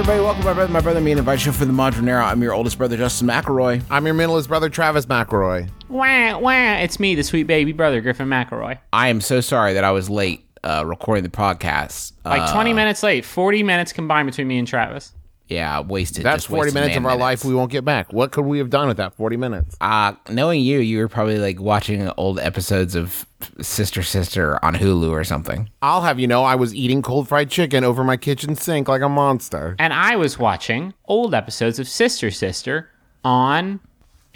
everybody, welcome to my brother, my brother, me, and invite you for the modern era. I'm your oldest brother, Justin McElroy. I'm your middleest brother, Travis McElroy. Wah, wah. It's me, the sweet baby brother, Griffin McElroy. I am so sorry that I was late uh, recording the podcast. Like Uh, 20 minutes late, 40 minutes combined between me and Travis. Yeah, wasted. That's just 40 wasted minutes of our minutes. life we won't get back. What could we have done with that 40 minutes? Uh, knowing you, you were probably like watching old episodes of Sister Sister on Hulu or something. I'll have you know, I was eating cold fried chicken over my kitchen sink like a monster. And I was watching old episodes of Sister Sister on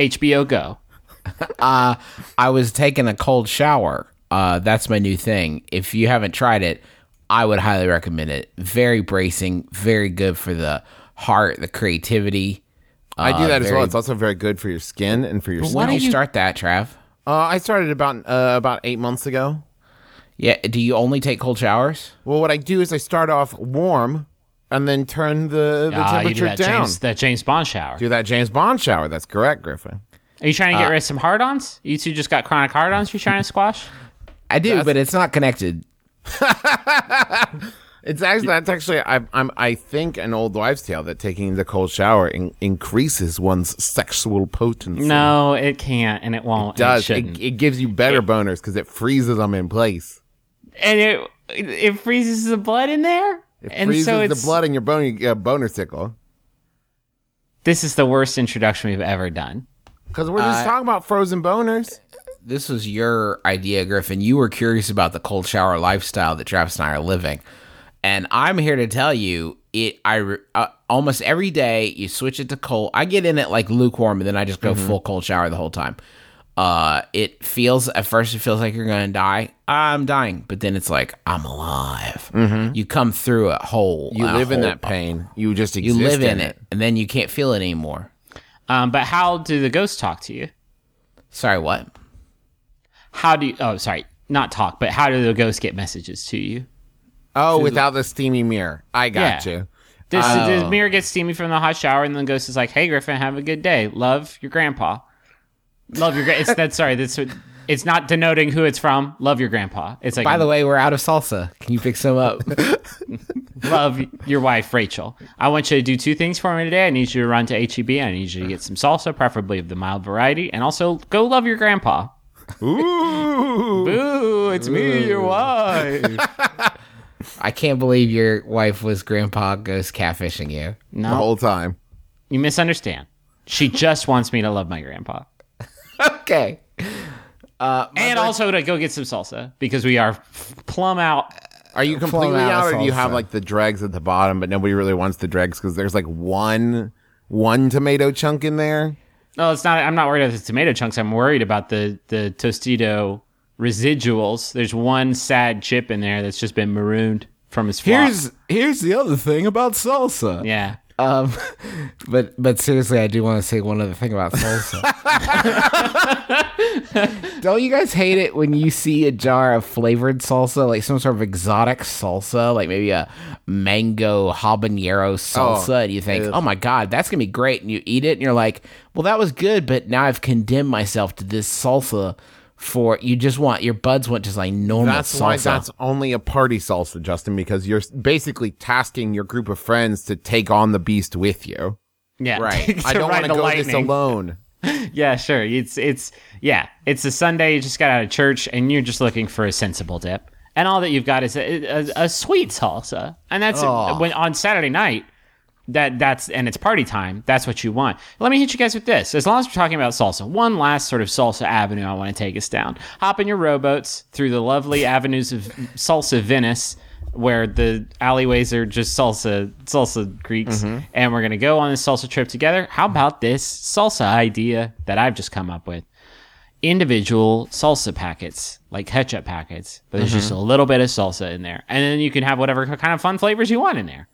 HBO Go. I was taking a cold shower. Uh, that's my new thing. If you haven't tried it, I would highly recommend it. Very bracing, very good for the heart, the creativity. I do Uh, that as very- well. It's also very good for your skin and for your When stomach. did you start that, Trav? Uh, I started about uh, about eight months ago. Yeah. Do you only take cold showers? Well, what I do is I start off warm and then turn the, the Ah, you do temperature that down. James, that James Bond shower. Do that James Bond shower. That's correct, Griffin. Are you trying to Uh, get rid of some hard ons? You two just got chronic hard ons you're trying to squash? I do, but it's not connected. It's actually that's actually I, I'm I think an old wives' tale that taking the cold shower in, increases one's sexual potency. No, it can't, and it won't. it does. and It, it gives you better boners because it freezes them in place. and it it freezes the blood in there. It and freezes so the blood in your bone, you get a boner sickle. This is the worst introduction we've ever done. Because we're just uh, talking about frozen boners. This was your idea, Griffin. You were curious about the cold shower lifestyle that Travis and I are living, and I'm here to tell you it. I uh, almost every day you switch it to cold. I get in it like lukewarm, and then I just go full cold shower the whole time. Uh, it feels at first it feels like you're gonna die. I'm dying, but then it's like I'm alive. You come through it whole. You a live in that pain. You just You live in it, and then you can't feel it anymore. Um, but how do the ghosts talk to you? Sorry, what? How do you? Oh, sorry, not talk, but how do the ghosts get messages to you? Oh, without the steamy mirror. I got Yeah. you. Does, Oh. does mirror get steamy from the hot shower, and then the ghost is like, "Hey, Griffin, have a good day. Love your grandpa. Love your. Gra- it's that's sorry. That's it's not denoting who it's from. Love your grandpa. It's like By the way, we're out of salsa. Can you pick some up? love your wife Rachel. I want you to do two things for me today. I need you to run to HEB. And I need you to get some salsa, preferably of the mild variety, and also go love your grandpa. Ooh. boo! it's me, your wife. I can't believe your wife was grandpa ghost catfishing you. the whole time. you misunderstand. She just wants me to love my grandpa. Okay. Uh, and also to go get some salsa because we are f- plumb out. Are you completely out out, or do you have like the dregs at the bottom, but nobody really wants the dregs because there's like one one tomato chunk in there? No, it's not. I'm not worried about the tomato chunks. I'm worried about the the Tostito residuals. There's one sad chip in there that's just been marooned from his flock. here's the other thing about salsa. yeah. Um, but but seriously, I do want to say one other thing about salsa. Don't you guys hate it when you see a jar of flavored salsa, like some sort of exotic salsa, like maybe a mango habanero salsa, and you think, "Oh my god, that's gonna be great," and you eat it, and you're like, "Well, that was good, but now I've condemned myself to this salsa." For you just want your buds want just like normal That's salsa. why that's only a party salsa, Justin, because you're basically tasking your group of friends to take on the beast with you. Yeah. Right. I don't want to the go this alone. Yeah, sure. It's it's yeah. It's a Sunday. You just got out of church, and you're just looking for a sensible dip. And all that you've got is a, a, a sweet salsa, and that's when on Saturday night. That that's and it's party time. That's what you want. Let me hit you guys with this. As long as we're talking about salsa, one last sort of salsa avenue I want to take us down. Hop in your rowboats through the lovely avenues of salsa Venice where the alleyways are just salsa salsa creeks, mm-hmm. and we're gonna go on this salsa trip together. How about this salsa idea that I've just come up with? Individual salsa packets, like ketchup packets, but there's mm-hmm. just a little bit of salsa in there, and then you can have whatever kind of fun flavors you want in there.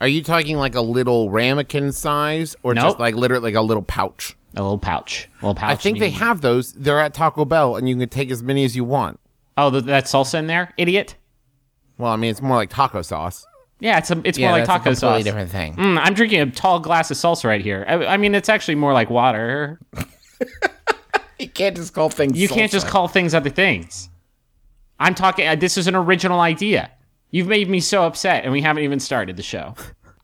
Are you talking like a little ramekin size, or Nope. just like literally like a little pouch? A little pouch, a little pouch. I think they have those. They're at Taco Bell, and you can take as many as you want. Oh, that salsa in there, idiot. Well, I mean, it's more like taco sauce. Yeah, it's a, it's Yeah, more like taco a sauce. different thing. Mm, I'm drinking a tall glass of salsa right here. I, I mean, it's actually more like water. You can't just call things. You can't just call things other things. I'm talking. Uh, this is an original idea. You've made me so upset, and we haven't even started the show.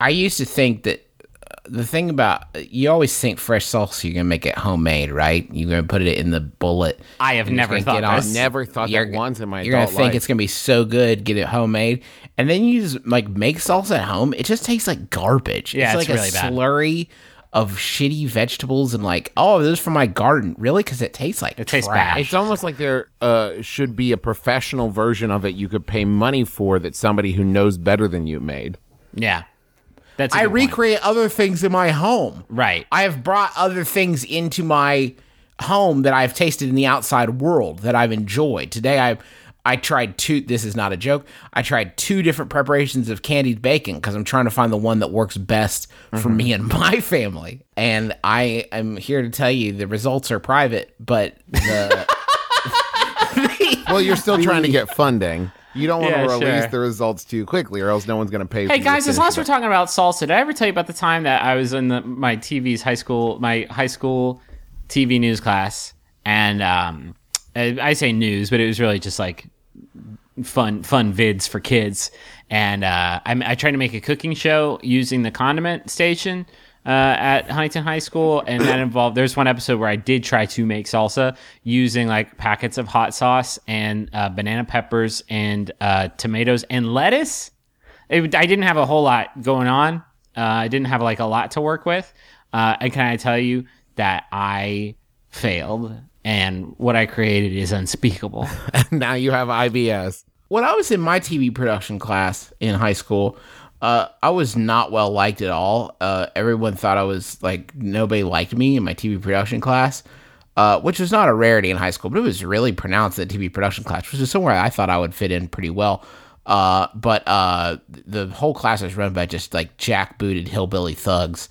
I used to think that uh, the thing about you always think fresh salsa, you're gonna make it homemade, right? You're gonna put it in the bullet. I have never thought get on- this. Never thought You're that once in my You're gonna think life. it's gonna be so good, get it homemade, and then you just like make salsa at home. It just tastes like garbage. Yeah, it's it's like really a bad. slurry of shitty vegetables and like, oh, this is from my garden. Really? Because it tastes like It tastes trash. bad. It's almost like there uh, should be a professional version of it you could pay money for that somebody who knows better than you made. Yeah, that's. I good point. recreate other things in my home. Right. I have brought other things into my home that I've tasted in the outside world that I've enjoyed. Today I I tried two this is not a joke. I tried two different preparations of candied bacon because I'm trying to find the one that works best for me and my family. And I am here to tell you the results are private, but the Well, you're still trying to get funding. You don't want Yeah, to release sure. the results too quickly, or else no one's going to pay. for Hey you guys, as long as we're talking about salsa, did I ever tell you about the time that I was in the, my TV's high school, my high school TV news class, and um, I, I say news, but it was really just like fun, fun vids for kids. And uh, I, I tried to make a cooking show using the condiment station uh, at Huntington High School, and that involved. There's one episode where I did try to make salsa using like packets of hot sauce and uh, banana peppers and uh, tomatoes and lettuce it, I didn't have a whole lot going on. Uh, I didn't have like a lot to work with. Uh, and can I tell you that I failed and what I created is unspeakable. now you have IBS. when I was in my TV production class in high school, uh, I was not well liked at all. Uh, everyone thought I was like nobody liked me in my TV production class, uh, which was not a rarity in high school, but it was really pronounced in TV production class, which is somewhere I thought I would fit in pretty well. Uh, but uh, the whole class was run by just like jackbooted hillbilly thugs.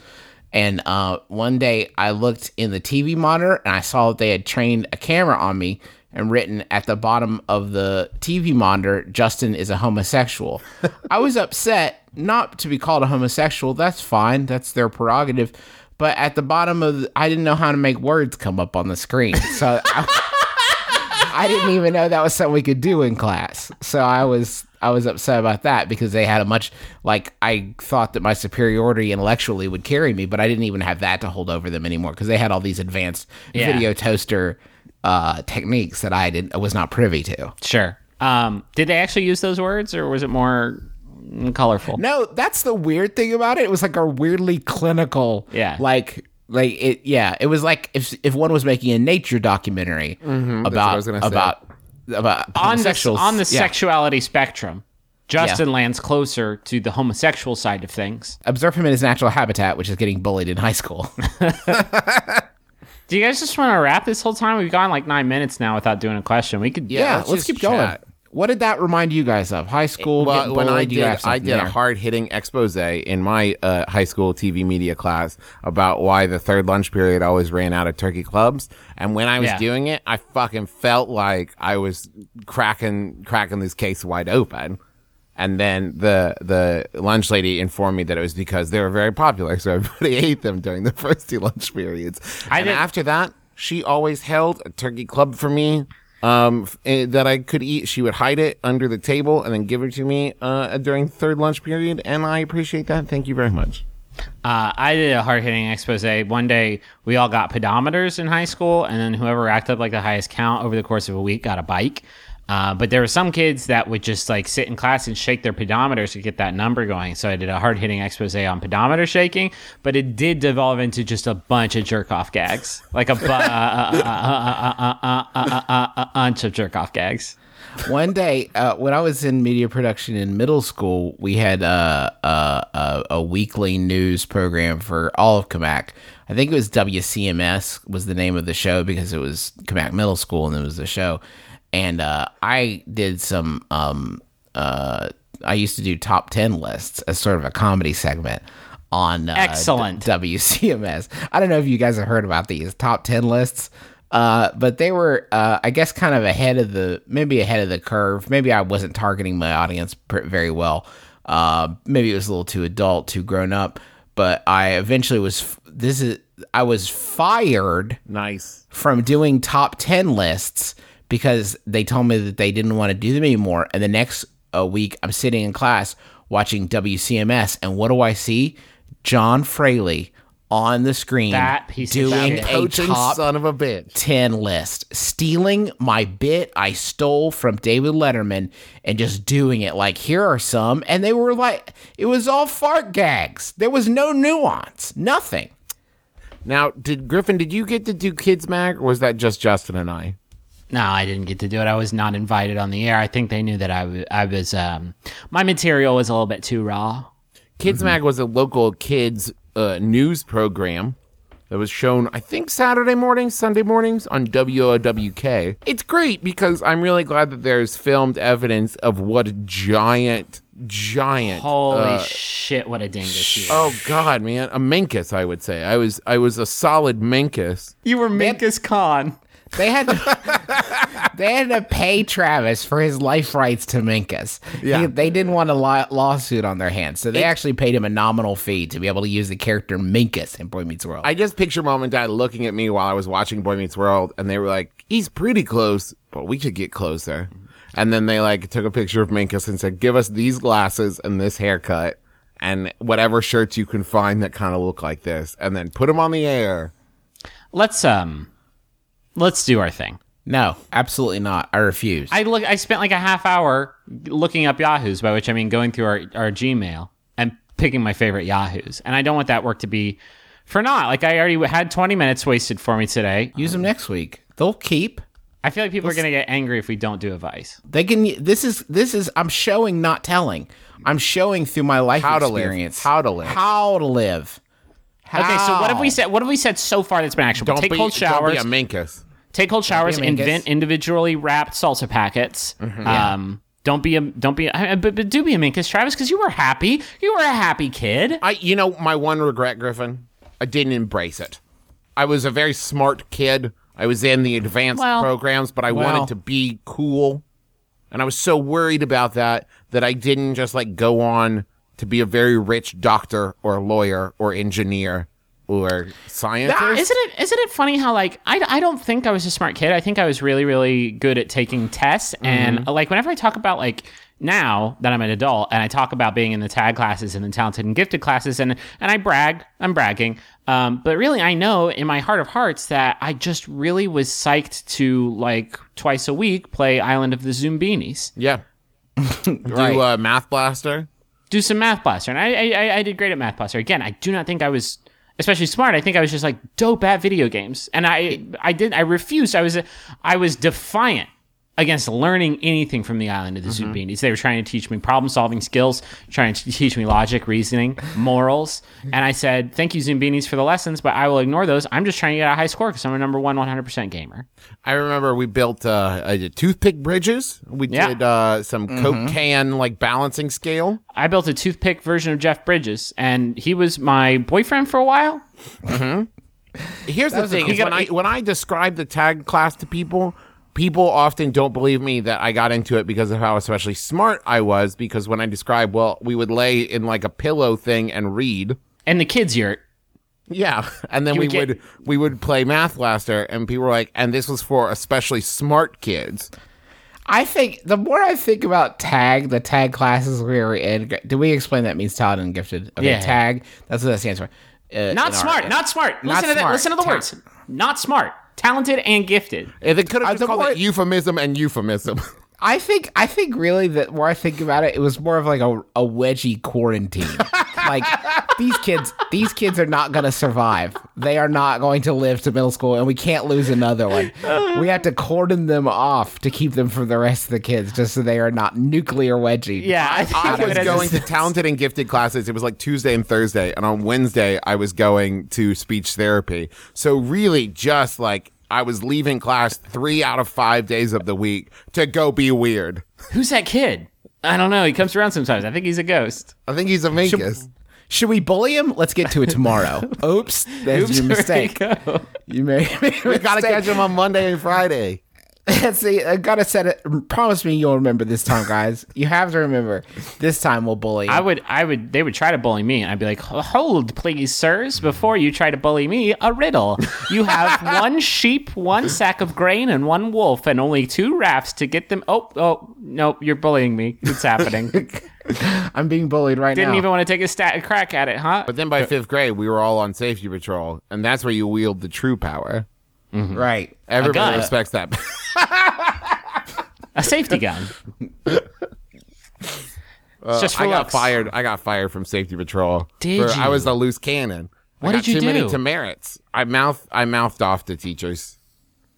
And uh, one day I looked in the TV monitor and I saw that they had trained a camera on me and written at the bottom of the TV monitor, Justin is a homosexual. I was upset not to be called a homosexual. That's fine. That's their prerogative. But at the bottom of the, I didn't know how to make words come up on the screen. So I, I didn't even know that was something we could do in class. So I was I was upset about that because they had a much like I thought that my superiority intellectually would carry me, but I didn't even have that to hold over them anymore because they had all these advanced Yeah. video toaster uh, techniques that I didn't was not privy to. sure. Um, did they actually use those words or was it more colorful? No, that's the weird thing about it. It was like a weirdly clinical, Yeah. like like it. Yeah, it was like if if one was making a nature documentary what about I was gonna say. about about on the, on the yeah. sexuality spectrum, Justin lands closer to the homosexual side of things. observe him in his natural habitat, which is getting bullied in high school. Do you guys just want to wrap this whole time? We've gone like nine minutes now without doing a question. We could. yeah, let's let's, just keep going. What did that remind you guys of? High school? Well, when? I Do you have did, I did a hard hitting expose in my uh, high school TV media class about why the third lunch period always ran out of turkey clubs. And when I was Yeah. doing it, I fucking felt like I was cracking cracking this case wide open. And then the the lunch lady informed me that it was because they were very popular, so everybody ate them during the first two lunch periods. I and did- after that, she always held a turkey club for me um, eh, that I could eat. She would hide it under the table and then give it to me uh, during third lunch period, and I appreciate that. Thank you very much. Uh, I did a hard hitting expose. One day we all got pedometers in high school, and then whoever racked up like the highest count over the course of a week got a bike. Uh, but there were some kids that would just like sit in class and shake their pedometers to get that number going. So I did a hard hitting expose on pedometer shaking, but it did devolve into just a bunch of jerk off gags, like a bunch of jerk off gags. One day, uh, when I was in media production in middle school, we had a, a, a weekly news program for all of Cammack. I think it was WCMS was the name of the show because it was Cammack Middle School and it was the show and uh, I did some. Um, uh, I used to do top ten lists as sort of a comedy segment on uh, Excellent. D- WCMS. I don't know if you guys have heard about these top 10 lists, uh, but they were, uh, I guess, kind of ahead of the, maybe ahead of the curve. Maybe I wasn't targeting my audience pr- very well. Uh, maybe it was a little too adult, too grown up, but I eventually was, f- this is, I was fired Nice. from doing top 10 lists because they told me that they didn't want to do them anymore. And the next uh, week, I'm sitting in class watching WCMS, and what do I see? John Fraley on the screen That piece of doing shit. a top son of a bitch. 10 list, stealing my bit I stole from David Letterman and just doing it like, here are some. And they were like, it was all fart gags. There was no nuance, nothing. Now, did Griffin? Did you get to do Kids Mag, or was that just Justin and I? No, I didn't get to do it. I was not invited on the air. I think they knew that I w- I was um my material was a little bit too raw. Kids Mag was a local kids uh, news program that was shown, I think, Saturday mornings, Sunday mornings on WOWK. It's great because I'm really glad that there's filmed evidence of what a giant, giant. Holy uh, shit, what a dingus you. Oh God, man, a minkus. I would say I was. I was a solid minkus. You were Minkus Khan. They had to, they had to pay Travis for his life rights to Minkus. Yeah. He- they didn't want a li- lawsuit on their hands, so they actually paid him a nominal fee to be able to use the character Minkus in Boy Meets World. I just picture mom and dad looking at me while I was watching Boy Meets World, and they were like, "He's pretty close, but we could get closer." And then they like took a picture of Minkus and said, "Give us these glasses and this haircut, and whatever shirts you can find that kind of look like this, and then put them on the air." Let's um let's do our thing. no, absolutely not. I refuse. I look I spent like a half hour looking up Yahoos, by which I mean going through our, our Gmail and picking my favorite Yahoos. And I don't want that work to be for naught. Like I already had 20 minutes wasted for me today. Use them next week. They'll keep. I feel like people are going to get angry if we don't do advice. They can. This is this is. I'm showing, not telling. I'm showing through my life How to live. How to live. How to live. Okay, so what have we said? What have we said so far that's been actionable? Don't Take be, cold showers. Don't be a Minkus. Take cold showers. Invent individually wrapped salsa packets. Mm-hmm. Um, don't be a don't be a, but, but do be a minkus, Travis, because you were happy. You were a happy kid. I, you know, my one regret, Griffin, I didn't embrace it. I was a very smart kid. I was in the advanced Well- programs, but I well- wanted to be cool. And I was so worried about that that I didn't just like go on to be a very rich doctor or lawyer or engineer or scientist. Isn't it isn't it funny how like I, I don't think I was a smart kid. I think I was really really good at taking tests and Mm-hmm. like whenever I talk about like now that I'm an adult and I talk about being in the tag classes and the talented and gifted classes and and I brag, I'm bragging. Um, but really I know in my heart of hearts that I just really was psyched to like twice a week play Island of the Zoombinis. yeah. Do uh, Math Blaster. do some math blaster and I, I i did great at math blaster again i do not think i was especially smart i think i was just like dope at video games. And i i didn't, i refused. I was i was defiant against learning anything from the island of the Zoombinis. They were trying to teach me problem solving skills, trying to teach me logic, reasoning, morals. And I said, Thank you, Zoombinis, for the lessons, but I will ignore those. I'm just trying to get a high score because I'm a number one 100% gamer. I remember we built uh, I did toothpick bridges. We Yeah. did uh, some Coke can like balancing scale. I built a toothpick version of Jeff Bridges, and he was my boyfriend for a while. Here's the thing: You is when I when I describe the tag class to people, people often don't believe me that I got into it because of how especially smart I was. Because when I describe, well, we would lay in like a pillow thing and read. And the kids' yurt. Yeah, and then You we would get- would we would play Math Blaster, and people were like, and this was for especially smart kids. I think the more I think about tag, the tag classes we were in. Do we explain that means talented and gifted? Okay, Yeah. tag. That's what that stands for. Uh, Not our- smart, not smart. Not listen to that. smart. Listen to the Ta- words. Not smart. Talented and gifted. And they could have the just called more- it euphemism and euphemism. I think I think really that more I think about it, it was more of like a, a wedgie quarantine. like these kids, these kids are not going to survive. They are not going to live to middle school, and we can't lose another one. We have to cordon them off to keep them from the rest of the kids, just so they are not nuclear wedgie. Yeah, I, think I was going to talented and gifted classes. It was like Tuesday and Thursday, and on Wednesday I was going to speech therapy. So really, just like I was leaving class three out of five days of the week to go be weird. Who's that kid? I don't know. He comes around sometimes. I think he's a ghost. I think he's a Minkus. Should we bully him? Let's get to it tomorrow. Oops, that's Oops, your mistake. you go. You may. We gotta catch him on Monday and Friday. See, I gotta set it. Promise me you'll remember this time, guys. You have to remember. This time we'll bully. I would, I would, they would try to bully me, and I'd be like, "Hold, please, sirs, before you try to bully me, a riddle. You have one sheep, one sack of grain, and one wolf, and only two rafts to get them. Oh, oh, no, you're bullying me. It's happening. I'm being bullied right now. Didn't even want to take a stat, a crack at it, huh? But then by fifth grade, we were all on safety patrol, and that's where you wield the true power. Right. Everybody respects that. A safety gun. it's just for I got looks. fired. I got fired from safety patrol. Did for- I was a loose cannon. I What got did you too many do? demerits. I mouth. I mouthed off to teachers.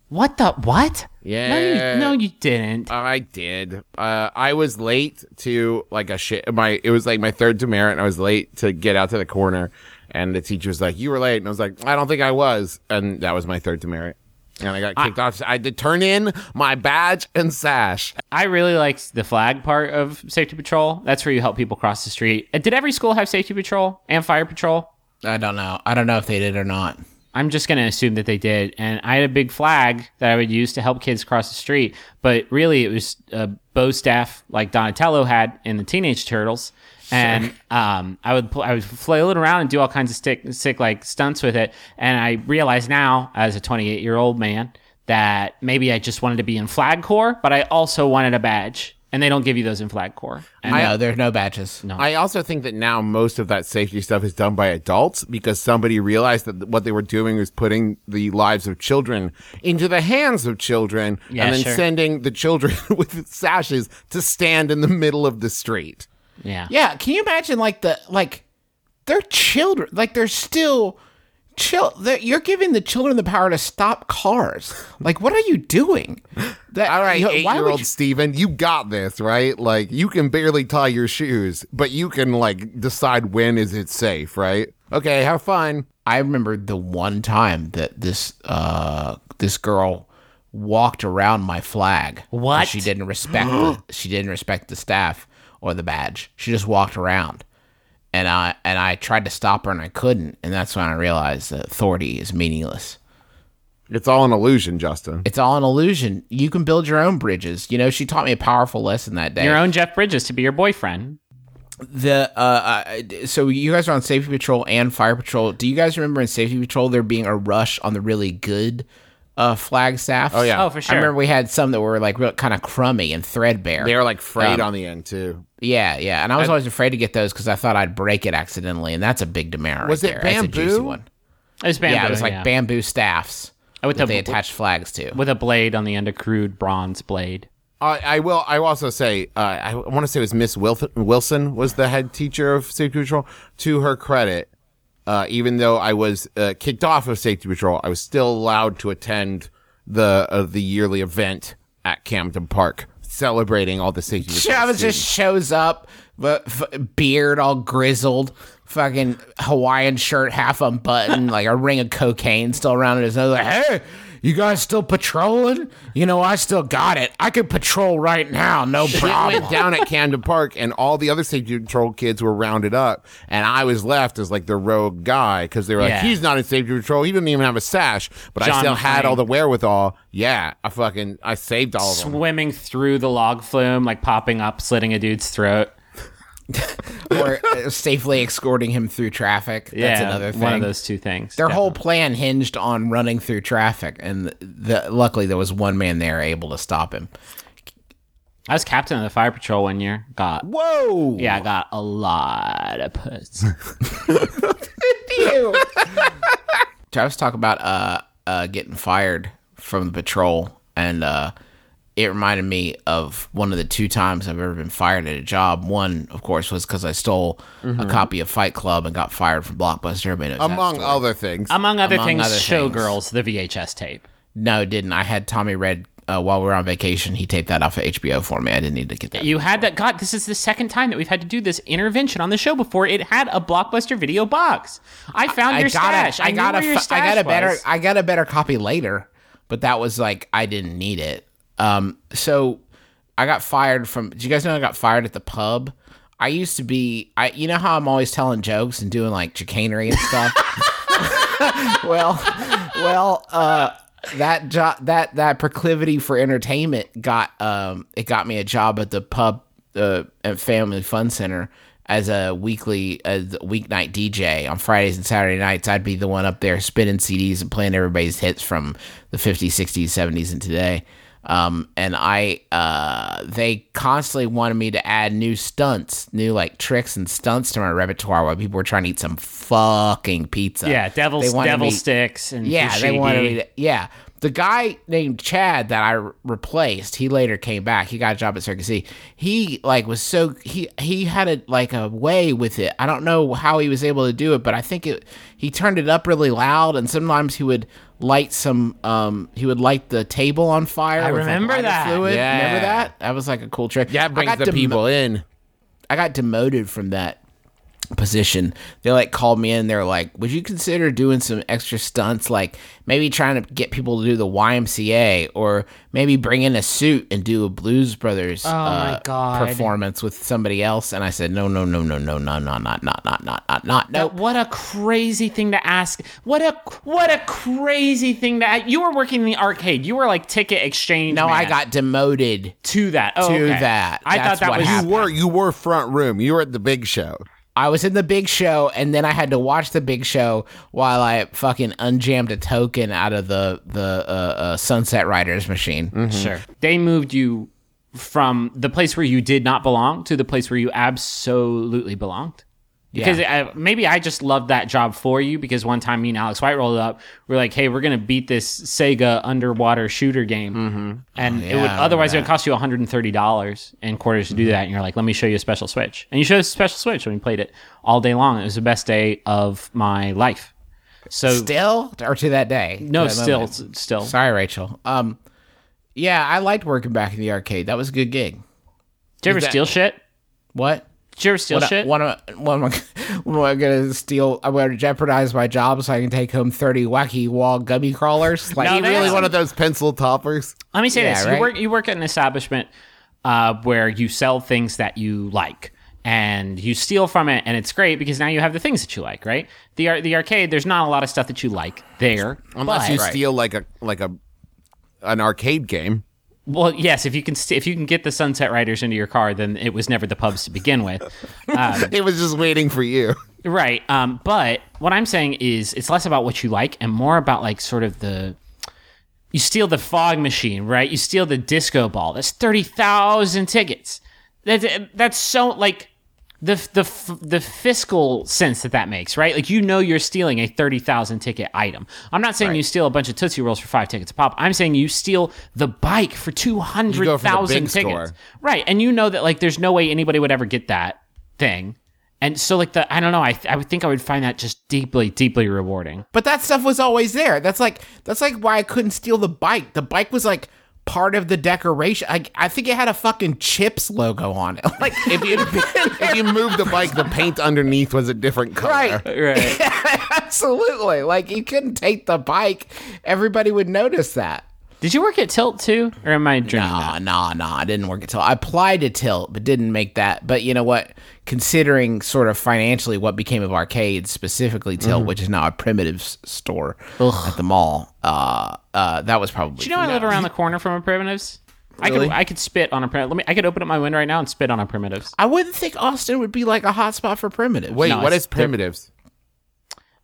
What the what? Yeah. No, you, no, you didn't. I did. Uh, I was late to like a shit. My it was like my third demerit. And I was late to get out to the corner, and the teacher was like, "You were late," and I was like, "I don't think I was," and that was my third demerit. And I got kicked off. I did turn in my badge and sash. I really liked the flag part of safety patrol. That's where you help people cross the street. Uh, Did every school have safety patrol and fire patrol? I don't know. I don't know if they did or not. I'm just going to assume that they did. And I had a big flag that I would use to help kids cross the street. But really, it was a bow staff like Donatello had in the Teenage Turtles. And um, I would pl- I would flail it around and do all kinds of stick, sick like stunts with it. And I realize now, as a 28 year old man, that maybe I just wanted to be in Flag Corps, but I also wanted a badge. And they don't give you those in Flag Corps. And no, there's no badges. No. I also think that now most of that safety stuff is done by adults because somebody realized that what they were doing was putting the lives of children into the hands of children Yeah, and then sure. sending the children with sashes to stand in the middle of the street. Yeah. Yeah, can you imagine like the like they're children, like they're still chill. they're- You're giving the children the power to stop cars. Like, what are you doing? That, All right, you know, eight-year-old you- Steven, you got this, right? Like you can barely tie your shoes, but you can like decide when is it safe, right? Okay, have fun. I remember the one time that this uh this girl walked around my flag. What? She didn't respect the, she didn't respect the staff or the badge. She just walked around. And I and I tried to stop her and I couldn't, and that's when I realized that authority is meaningless. It's all an illusion, Justin. It's all an illusion. You can build your own bridges. You know, she taught me a powerful lesson that day. Your own Jeff Bridges to be your boyfriend. the uh, uh so you guys are on safety patrol and fire patrol do you guys remember in safety patrol there being a rush on the really good uh flag staff Oh, yeah. Oh, for sure. i remember we had some that were like real kind of crummy and threadbare They were like frayed Um, on the end too. yeah yeah and i was always afraid to get those because i thought i'd break it accidentally and that's a big demerit Was right it there. That's a juicy bamboo? one It was bamboo. yeah it was like yeah. bamboo staffs With that a- they attached flags to with a blade on the end, a crude bronze blade. I, I will. I will also say. Uh, I want to say it was Miss Wilson, Wilson was the head teacher of safety patrol. To her credit, uh, even though I was uh, kicked off of safety patrol, I was still allowed to attend the uh, the yearly event at Camden Park, celebrating all the safety. students. just shows up, but f- beard all grizzled, fucking Hawaiian shirt half unbuttoned, like a ring of cocaine still around his nose. Like, hey, you guys still patrolling? You know, I still got it. I could patrol right now, no Shit problem. went down at Camden Park, and all the other safety patrol kids were rounded up, and I was left as like the rogue guy because they were like, Yeah. "He's not in safety patrol. He didn't even have a sash." But I John still had all the wherewithal. Yeah, I fucking I saved all of them. Swimming through the log flume, like popping up, slitting a dude's throat. or uh, safely escorting him through traffic. That's yeah, another thing. one of those two things. Their whole plan hinged on running through traffic, and the, luckily there was one man there able to stop him. I was captain of the fire patrol one year. Got Whoa! yeah, I got a lot of puss. Travis talk about uh uh getting fired from the patrol and uh it reminded me of one of the two times I've ever been fired at a job. One, of course, was because I stole a copy of Fight Club and got fired from Blockbuster. Everybody knows that Among other things. Among other Among things, other things. Showgirls, the VHS tape. No, it didn't. I had Tommy Red uh, while we were on vacation. He taped that off of HBO for me. I didn't need to get that. You had that. God, this is the second time that we've had to do this intervention on the show. Before it had a blockbuster video box. I found your stash. I, I got knew a, your fu- I got a better, was. I got a better copy later, but that was like I didn't need it. Um, so I got fired from. Do you guys know I got fired at the pub? I used to be. I, you know how I'm always telling jokes and doing like chicanery and stuff. well, well, uh, that job, that that proclivity for entertainment got um, it got me a job at the pub, uh, at Family Fun Center as a weekly, as a weeknight DJ on Fridays and Saturday nights. I'd be the one up there spinning CDs and playing everybody's hits from the 50s, 60s, 70s, and today. Um, and I, uh, they constantly wanted me to add new stunts, new like tricks and stunts to my repertoire while people were trying to eat some fucking pizza. yeah, devil devil me- sticks and yeah, they wanted me to. Yeah, the guy named Chad that I re- replaced, he later came back. He got a job at Circus C. He like was so he he had a like a way with it. I don't know how he was able to do it, but I think it he turned it up really loud, and sometimes he would light some um he would light the table on fire. I with, like, remember lighter that. Fluid. Yeah. Remember that? That was like a cool trick. yeah I brings the dem- people in. I got demoted from that position. They like called me in. They're like, "Would you consider doing some extra stunts, like maybe trying to get people to do the YMCA, or maybe bring in a suit and do a Blues Brothers Oh my uh, God. performance with somebody else?" And I said, "No, no, no, no, no, no, no, not, not, not, not, not, not, no." But what a crazy thing to ask! What a what a crazy thing to you were working in the arcade. You were like ticket exchange. No, I got demoted. to that. Oh, to okay. that. I That's thought that was happened. You were you were front room. You were at the big show. I was in the big show, and then I had to watch the big show while I fucking unjammed a token out of the the uh, uh, Sunset Riders machine. Mm-hmm. Sure. They moved you from the place where you did not belong to the place where you absolutely belonged. Because I, maybe I just loved that job for you because one time me and Alex White rolled up, we are like, "Hey, we're gonna beat this Sega underwater shooter game," mm-hmm. and it would otherwise it would cost you one hundred and thirty dollars in quarters to do that. And you're like, "Let me show you a special Switch," and you showed us a special Switch, and we played it all day long. It was the best day of my life. So Still, or to that day? no, that still, moment? still. Sorry, Rachel. Um, yeah, I liked working back in the arcade. That was a good gig. Did you ever that- steal shit? What? Did you ever steal What, shit? what, am I, what am I? What am I gonna steal? I'm gonna jeopardize my job so I can take home thirty wacky wall gummy crawlers. Like, No, really that's- one of those pencil toppers? Let me say Yeah, this: right? you work you work at an establishment uh, where you sell things that you like, and you steal from it, and it's great because now you have the things that you like. Right? The the arcade, there's not a lot of stuff that you like there. Unless but- you steal like a like a an arcade game. Well, yes, if you can st- if you can get the Sunset Riders into your car, then it was never the pubs to begin with. It was just waiting for you. Right. Um, but what I'm saying is it's less about what you like and more about like sort of the you steal the fog machine, right? You steal the disco ball. That's 30,000 tickets. That's that's so like the the the fiscal sense that that makes, right? Like you know you're stealing a 30,000 ticket item. I'm not saying you steal a bunch of Tootsie Rolls for 5 tickets a pop. I'm saying you steal the bike for 200,000 tickets. score. Right. And you know that like there's no way anybody would ever get that thing. And so like the I don't know, I I would think I would find that just deeply deeply rewarding. But that stuff was always there. That's like that's like why I couldn't steal the bike. The bike was like part of the decoration. I, I think it had a fucking chips logo on it. Like If you if you moved the bike, the paint underneath was a different color. right, Right. absolutely. Like you couldn't take the bike. Everybody would notice that. Did you work at Tilt too? Or am I dreaming Nah, that? nah, nah. I didn't work at Tilt. I applied to Tilt, but didn't make that. But you know what? Considering sort of financially what became of arcades, specifically Tilt, which is now a primitives store at the mall, uh, uh, that was probably. Do you know I live around the corner from a primitives? I could I could spit on a primitive. Let me I could open up my window right now and spit on a primitives. I wouldn't think Austin would be like a hotspot for primitives. Wait, No, what it's- is primitives?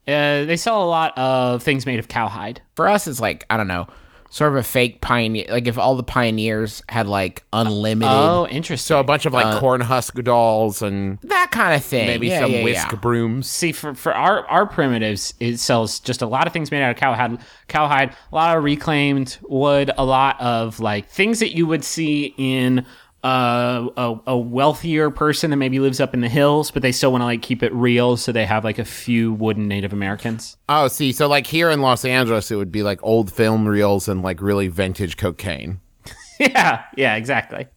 Uh, they sell a lot of things made of cowhide. for us, it's like I don't know, sort of a fake pioneer. Like if all the pioneers had like unlimited Oh, interesting. So a bunch of like uh, corn husk dolls and that kind of thing. maybe Yeah, some yeah, whisk yeah. brooms. See, for, for our, our primitives, it sells just a lot of things made out of cowhide, cowhide, a lot of reclaimed wood, a lot of like things that you would see in uh, a, a wealthier person that maybe lives up in the hills, but they still want to like keep it real, so they have like a few wooden Native Americans. Oh, see, so like here in Los Angeles, it would be like old film reels and like really vintage cocaine. yeah, yeah, exactly.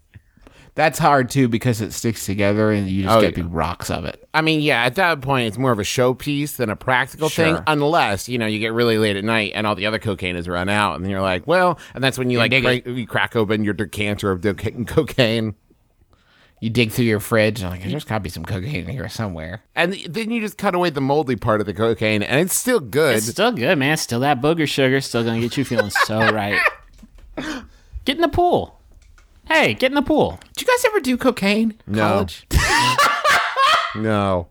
That's hard too because it sticks together and you just Oh, get yeah. big rocks of it. I mean, yeah, at that point, it's more of a showpiece than a practical thing, unless you know you get really late at night and all the other cocaine has run out, and you're like, well, and that's when you like dig break, you crack open your decanter of deca- cocaine, You dig through your fridge and like there's got to be some cocaine here somewhere. and then you just cut away the moldy part of the cocaine, and it's still good. It's still good, man. Still that booger sugar. Still gonna get you feeling so right. Get in the pool. Hey, get in the pool. Did you guys ever do cocaine? in No. College? no,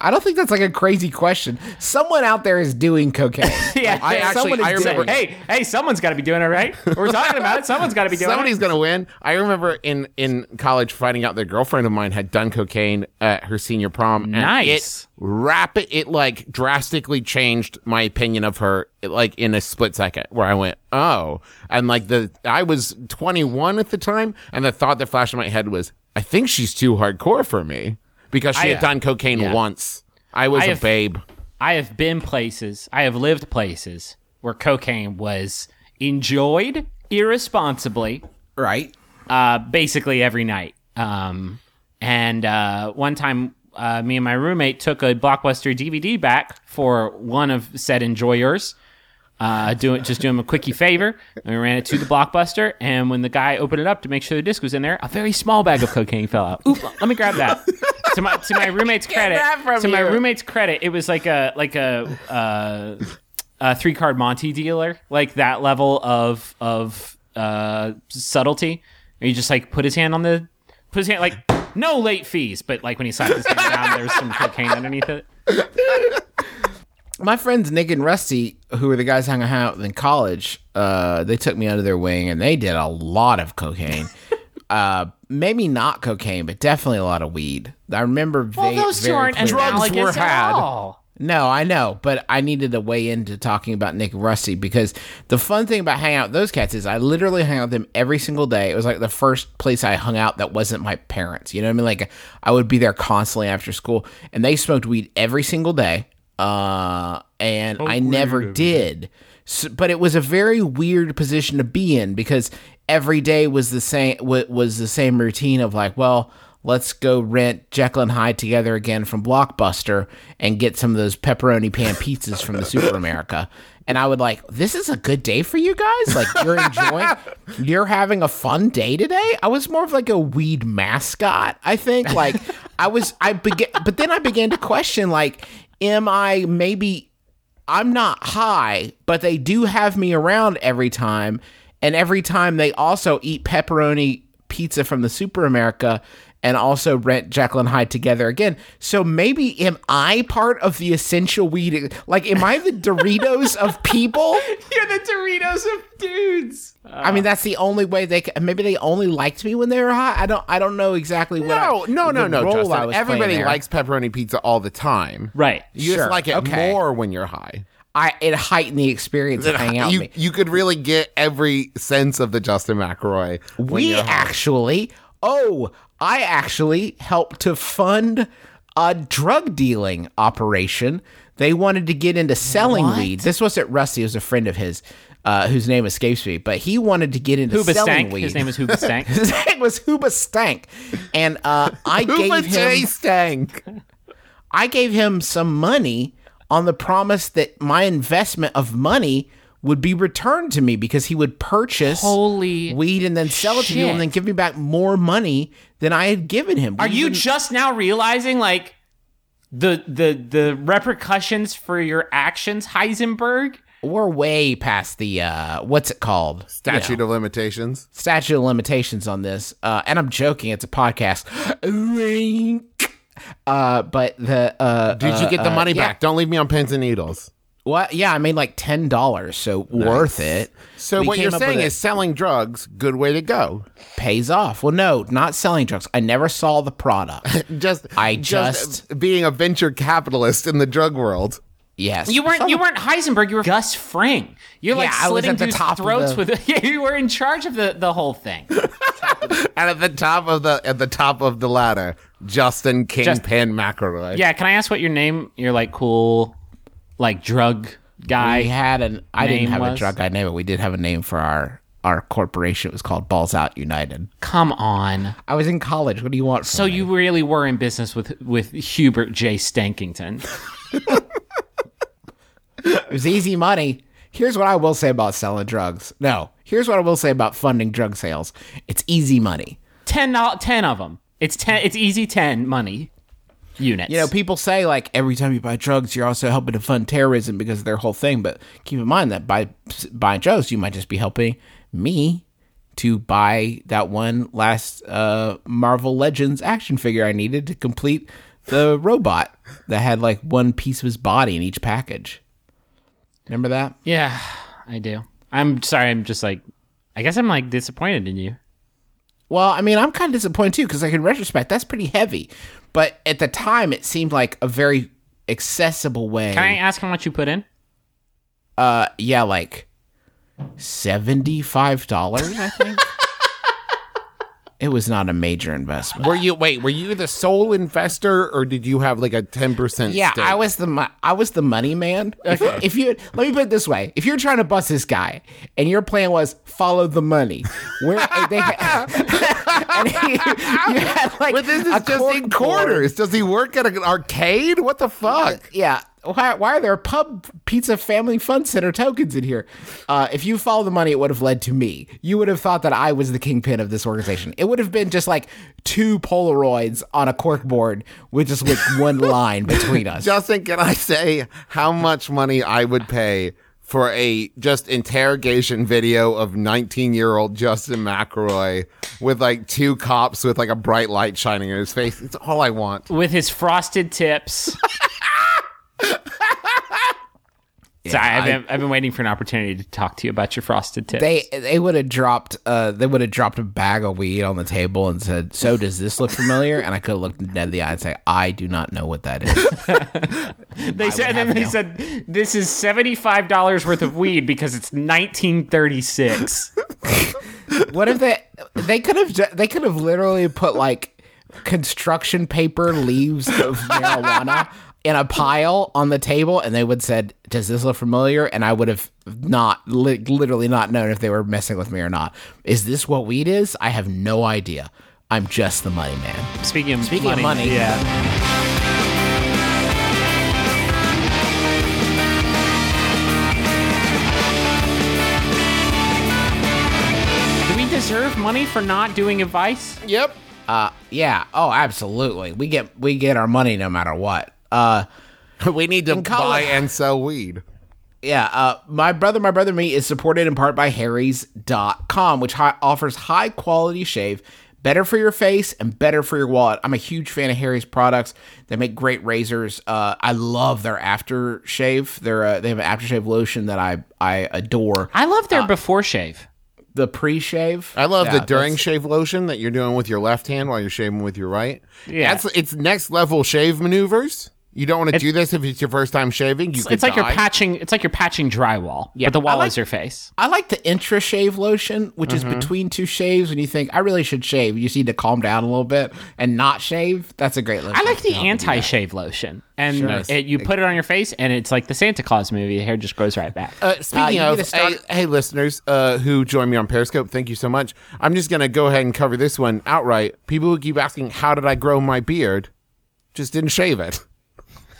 I don't think that's like a crazy question. Someone out there is doing cocaine. Yeah, I actually- someone is I remember- it. Hey, hey, someone's got to be doing it, right? We're talking about it. Someone's got to be doing somebody's it. Somebody's gonna win. I remember in in college finding out that a girlfriend of mine had done cocaine at her senior prom. and Nice. It rapid. It like drastically changed my opinion of her. Like in a split second, where I went, oh, and like the I was 21 at the time, and the thought that flashed in my head was, I think she's too hardcore for me because she I- had done cocaine yeah. once. I was I a have- babe. I have been places, I have lived places where cocaine was enjoyed irresponsibly, right? uh, basically every night. Um, and uh, one time, uh, me and my roommate took a Blockbuster DVD back for one of said enjoyers. Uh, doing just doing him a quickie favor. And we ran it to the Blockbuster, and when the guy opened it up to make sure the disc was in there, a very small bag of cocaine fell out. Oop, let me grab that. To my to my roommate's credit, that from to my roommate's credit, it was like a like a uh, a three card Monty dealer, like that level of of uh, subtlety. And he just like put his hand on the put his hand like no late fees, but like when he slapped his hand down, there's some cocaine underneath it. My friends Nick and Rusty, who were the guys hanging out in college, uh, they took me under their wing and they did a lot of cocaine. uh, maybe not cocaine, but definitely a lot of weed. I remember. Well, va- those two very aren't clearly- Drugs analogous were at had. all. No, I know, but I needed to weigh into talking about Nick and Rusty because the fun thing about hanging out with those cats is I literally hang out with them every single day. It was like the first place I hung out that wasn't my parents. You know what I mean? Like I would be there constantly after school, and they smoked weed every single day. Uh, and I never did. So, but it was a very weird position to be in because every day was the same. Was the same routine of like, well let's go rent Jekyll and Hyde together again from Blockbuster and get some of those pepperoni pan pizzas from the Super America. And I would like, this is a good day for you guys. Like you're enjoying, you're having a fun day today. I was more of like a weed mascot. I think like I was, I began, but then I began to question like, am I maybe I'm not high, but they do have me around every time. And every time they also eat pepperoni pizza from the Super America and also rent Jekyll and Hyde together again. So maybe am I part of the essential weed? Like, am I the Doritos of people? You're the Doritos of dudes. I mean, that's the only way they. c- Maybe they only liked me when they were high. I don't. I don't know exactly what. No, I, no, no, no, Justin. Everybody likes pepperoni pizza all the time. Right. You Sure, just like it okay. more when you're high. I it heightened the experience of hanging out you, with me. you could really get every sense of the Justin McElroy. we actually oh i actually helped to fund a drug dealing operation they wanted to get into selling weed this wasn't rusty it was a friend of his uh, whose name escapes me but he wanted to get into Huba selling Stank. weed His name is Huba Stank. his name was Huba Stank, and uh, I gave J him Stank. I gave him some money on the promise that my investment of money would be returned to me because he would purchase Holy weed and then sell it to you and then give me back more money than I had given him. Are We you just now realizing like the the the repercussions for your actions, Heisenberg? we're way past the uh what's it called? Statute of limitations. Statute of limitations on this. Uh and I'm joking, it's a podcast. Wink. Uh but the uh Did you get the uh, money yeah. back? Don't leave me on pins and needles. What? Yeah, I made like ten dollars, so worth it. So We what you're came up with saying is selling drugs, good way to go. pays off. Well, no, not selling drugs. I never saw the product. Just I just being a venture capitalist in the drug world. yes, You weren't you weren't Heisenberg. You were Gus Fring. You're like Yeah, slitting at dudes' throats the- with. Yeah, you were in charge of the the whole thing. And at the top of the at the top of the ladder, Justin Kingpin McElroy. yeah. Can I ask what your name? Your like cool, like drug guy. I had an. I didn't have a drug guy name, but we did have a name for our our corporation. It was called Balls Out United. Come on. I was in college. What do you want? From So me? you really were in business with with Hubert J. Stankington. It was easy money. Here's what I will say about selling drugs. No, here's what I will say about funding drug sales. It's easy money. Ten, 10 of them. It's ten. It's easy ten money units. You know, people say like every time you buy drugs, you're also helping to fund terrorism because of their whole thing. But keep in mind that by buying drugs, you might just be helping me to buy that one last uh, Marvel Legends action figure I needed to complete the robot that had like one piece of his body in each package. Remember that? Yeah, I do. I'm sorry. I'm just like, I guess I'm like disappointed in you. Well, I mean, I'm kind of disappointed too because, like, in retrospect, that's pretty heavy. But at the time, it seemed like a very accessible way. Can I ask how much you put in? Uh, yeah, like seventy-five dollars, I think. it was not a major investment. Were you wait? Were you the sole investor, or did you have like a ten percent? Yeah, I was the mo- I was the money man. If, if you let me put it this way, if you're trying to bust this guy and your plan was follow the money, where they had, and he, you had like But this is a just in quarters. Does he work at an arcade? What the fuck? Yeah. Why, why are there pub pizza family fun center tokens in here? Uh, if you follow the money, it would have led to me. You would have thought that I was the kingpin of this organization. It would have been just like two Polaroids on a cork board with just with one line between us. Justin, can I say how much money I would pay for a just interrogation video of 19 year old Justin McElroy with like two cops with like a bright light shining in his face? It's all I want. With his frosted tips. Sorry, I've been, I've been waiting for an opportunity to talk to you about your frosted tips. They they would have dropped uh they would have dropped a bag of weed on the table and said, "So does this look familiar?" And I could have looked dead in the eye and say, "I do not know what that is." They said, and then they said, "This is seventy-five dollars worth of weed because it's 1936." What if they they could have they could have literally put like construction paper leaves of marijuana in a pile on the table and they would said does this look familiar and I would have not li- literally not known if they were messing with me or not is this what weed is I have no idea I'm just the money man Speaking of Speaking of money, money. yeah. Do we deserve money for not doing advice? Yep. uh yeah oh absolutely we get we get our money no matter what uh We need to college- buy and sell weed. Yeah, uh, my brother, my brother, me is supported in part by Harry's.com, which hi- offers high quality shave, better for your face and better for your wallet. I'm a huge fan of Harry's products. They make great razors. Uh, I love their aftershave. They're uh, they have an aftershave lotion that I I adore. I love their before shave. The pre-shave. I love Yeah, the during shave lotion that you're doing with your left hand while you're shaving with your right. Yeah. That's it's next level shave maneuvers. You don't want to do this if it's your first time shaving. You could It's like you're patching. It's like you're patching drywall. Yeah, but the wall like- is your face. I like the intra shave lotion, which is between two shaves. When you think I really should shave, you just need to calm down a little bit and not shave. That's a great lotion. I like the to help you do that. anti-shave lotion, and Sure. it, you put it on your face, and it's like the Santa Claus movie. The hair just grows right back. Uh, speaking you of, need start- hey, hey, listeners uh, who join me on Periscope, thank you so much. I'm just going to go ahead and cover this one outright. People who keep asking, how did I grow my beard? Just didn't shave it.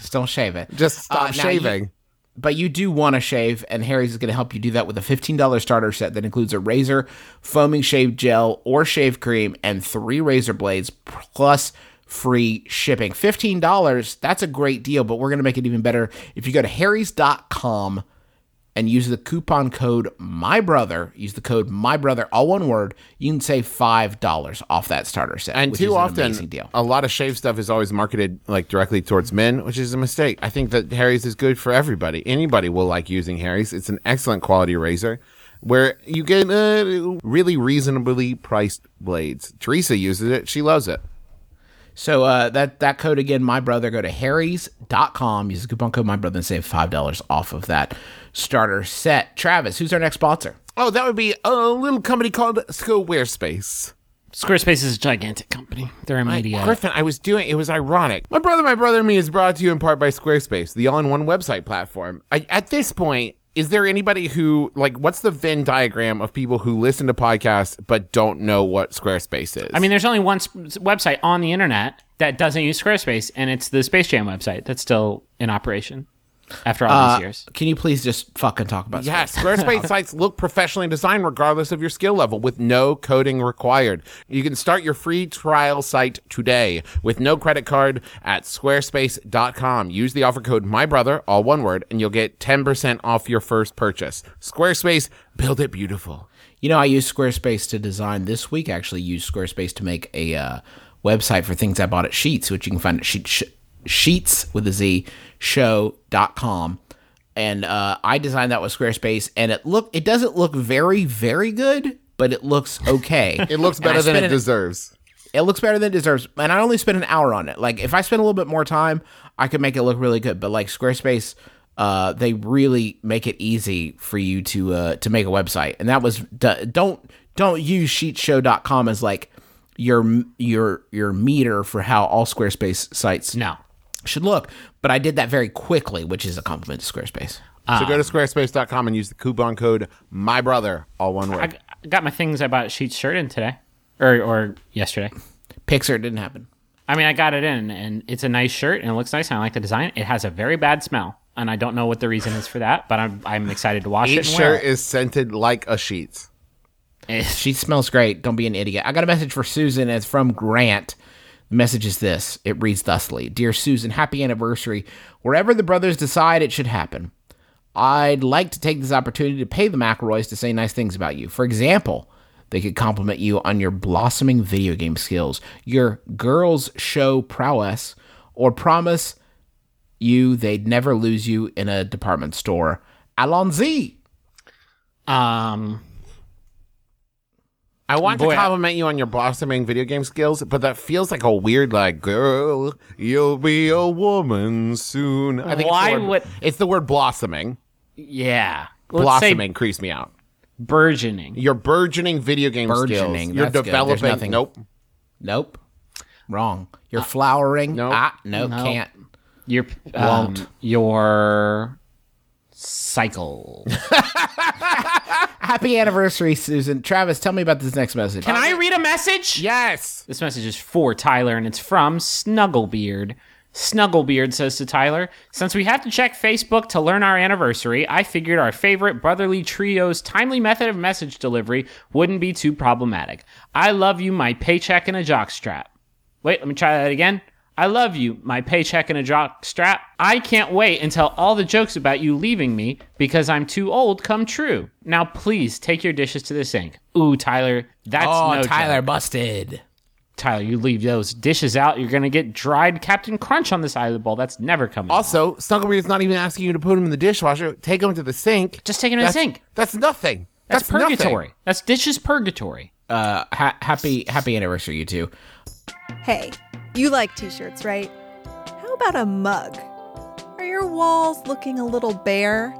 Just don't shave it. Just stop Uh, now you- shaving. but you do want to shave, and Harry's is going to help you do that with a $15 starter set that includes a razor, foaming shave gel, or shave cream, and three razor blades plus free shipping. $15, that's a great deal, but we're going to make it even better if you go to harrys.com and use the coupon code my brother. Use the code my brother, all one word. You can save five dollars off that starter set. And which too is an often, amazing deal. a lot of shave stuff is always marketed like directly towards men, which is a mistake. I think that Harry's is good for everybody. Anybody will like using Harry's. It's an excellent quality razor where you get uh, really reasonably priced blades. Teresa uses it. She loves it. So uh, that that code again, my brother, go to harrys.com, use the coupon code my brother and save five dollars off of that starter set. Travis, who's our next sponsor? Oh, that would be a little company called Squarespace. Squarespace is a gigantic company. They're a media. Griffin, I was doing it was ironic. My brother, my brother, and me is brought to you in part by Squarespace, the all-in-one website platform. I, at this point, is there anybody who like what's the Venn diagram of people who listen to podcasts but don't know what Squarespace is? I mean, there's only one website on the internet that doesn't use Squarespace, and it's the Space Jam website that's still in operation after all Uh, these years. Can you please just fucking talk about Yeah, Squarespace sites look professionally designed regardless of your skill level with no coding required. You can start your free trial site today with no credit card at squarespace.com. Use the offer code MyBrother, all one word, and you'll get 10% off your first purchase. Squarespace, build it beautiful. You know, I use Squarespace to design this week. I actually used Squarespace to make a uh, website for things I bought at Sheetz, which you can find at Sheets sh- Sheets with a Z show.com. And uh, I designed that with Squarespace, and it look it doesn't look very very good, but it looks okay. It looks better than it an- deserves. it looks better than it deserves. And I only spent an hour on it. Like if I spent a little bit more time, I could make it look really good. But like Squarespace, uh, they really make it easy for you to uh, to make a website. And that was don't don't use sheetshow.com as like your your your meter for how all Squarespace sites No. Should look. But I did that very quickly, which is a compliment to Squarespace. So go to um, squarespace.com and use the coupon code MyBrother, all one word. I got my things I bought Sheetz shirt in today, or or yesterday. Pixar didn't happen. I mean, I got it in, and it's a nice shirt, and it looks nice. And I like the design. It has a very bad smell, and I don't know what the reason is for that, but I'm I'm excited to wash Each it. And wear shirt it. is scented like a sheet. Eh, she smells great. Don't be an idiot. I got a message for Susan. It's from Grant. Message is this. It reads thusly Dear Susan, happy anniversary. Wherever the brothers decide it should happen, I'd like to take this opportunity to pay the McElroys to say nice things about you. For example, they could compliment you on your blossoming video game skills, your girls' show prowess, or promise you they'd never lose you in a department store. Allons-y. Um, I want Boy, to compliment you on your blossoming video game skills, but that feels like a weird, like, girl, you'll be a woman soon. I think Why it's the word, would- it's the word blossoming. yeah. Let's blossoming say creeps me out. burgeoning. Your burgeoning video game Burgeoning, skills. You're that's good. Developing. nothing- Nope. Nope. Wrong. You're flowering. nope. Ah, no, No. can't. Your um, Won't. your cycle. Happy anniversary, Susan. Travis, tell me about this next message. Can I read a message? Yes. This message is for Tyler and it's from Snugglebeard. Snugglebeard says to Tyler, Since we have to check Facebook to learn our anniversary, I figured our favorite brotherly trio's timely method of message delivery wouldn't be too problematic. I love you, my paycheck and a jockstrap. Wait, let me try that again. I love you, my paycheck and a jockstrap. I can't wait until all the jokes about you leaving me because I'm too old come true. Now please take your dishes to the sink. Ooh, Tyler, that's Oh, no Tyler joke. busted. Tyler, you leave those dishes out, you're gonna get dried Captain Crunch on the side of the bowl. That's never coming. out. Also, Snugglebeard's not even asking you to put them in the dishwasher. Take them to the sink. Just take 'em to the sink. That's nothing. that's, nothing. purgatory. That's dishes purgatory. Uh, ha- happy happy anniversary, you two. Hey, you like t shirts, right? How about a mug? Are your walls looking a little bare?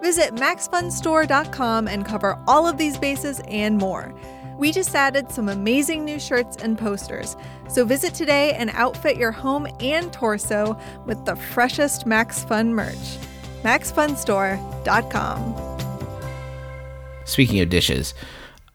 Visit MaxFunStore.com and cover all of these bases and more. We just added some amazing new shirts and posters, so visit today and outfit your home and torso with the freshest Max Fun merch. MaxFunStore.com. Speaking of dishes,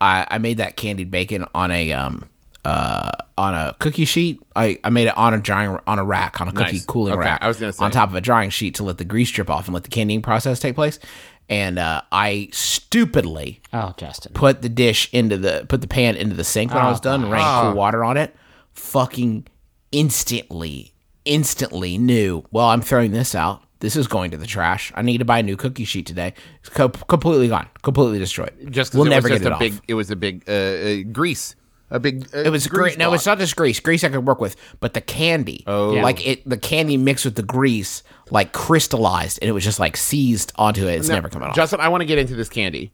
I, I made that candied bacon on a um uh on a cookie sheet. I, I made it on a drying on a rack on a cookie Nice. cooling Okay, rack. I was gonna say. on top of a drying sheet to let the grease drip off and let the candying process take place. And uh, I stupidly Oh, Justin. put the dish into the put the pan into the sink when I was done, and ran cool water on it. Fucking instantly, instantly knew. Well, I'm throwing this out. This is going to the trash. I need to buy a new cookie sheet today. It's co- completely gone, completely destroyed. Just we'll it never was get just it a off. big. It was a big uh, uh, grease. A big. Uh, It was great. No, it's not just grease. Grease I could work with, but the candy, oh, like it, the candy mixed with the grease, like crystallized, and it was just like seized onto it. It's never coming off. Justin, I want to get into this candy.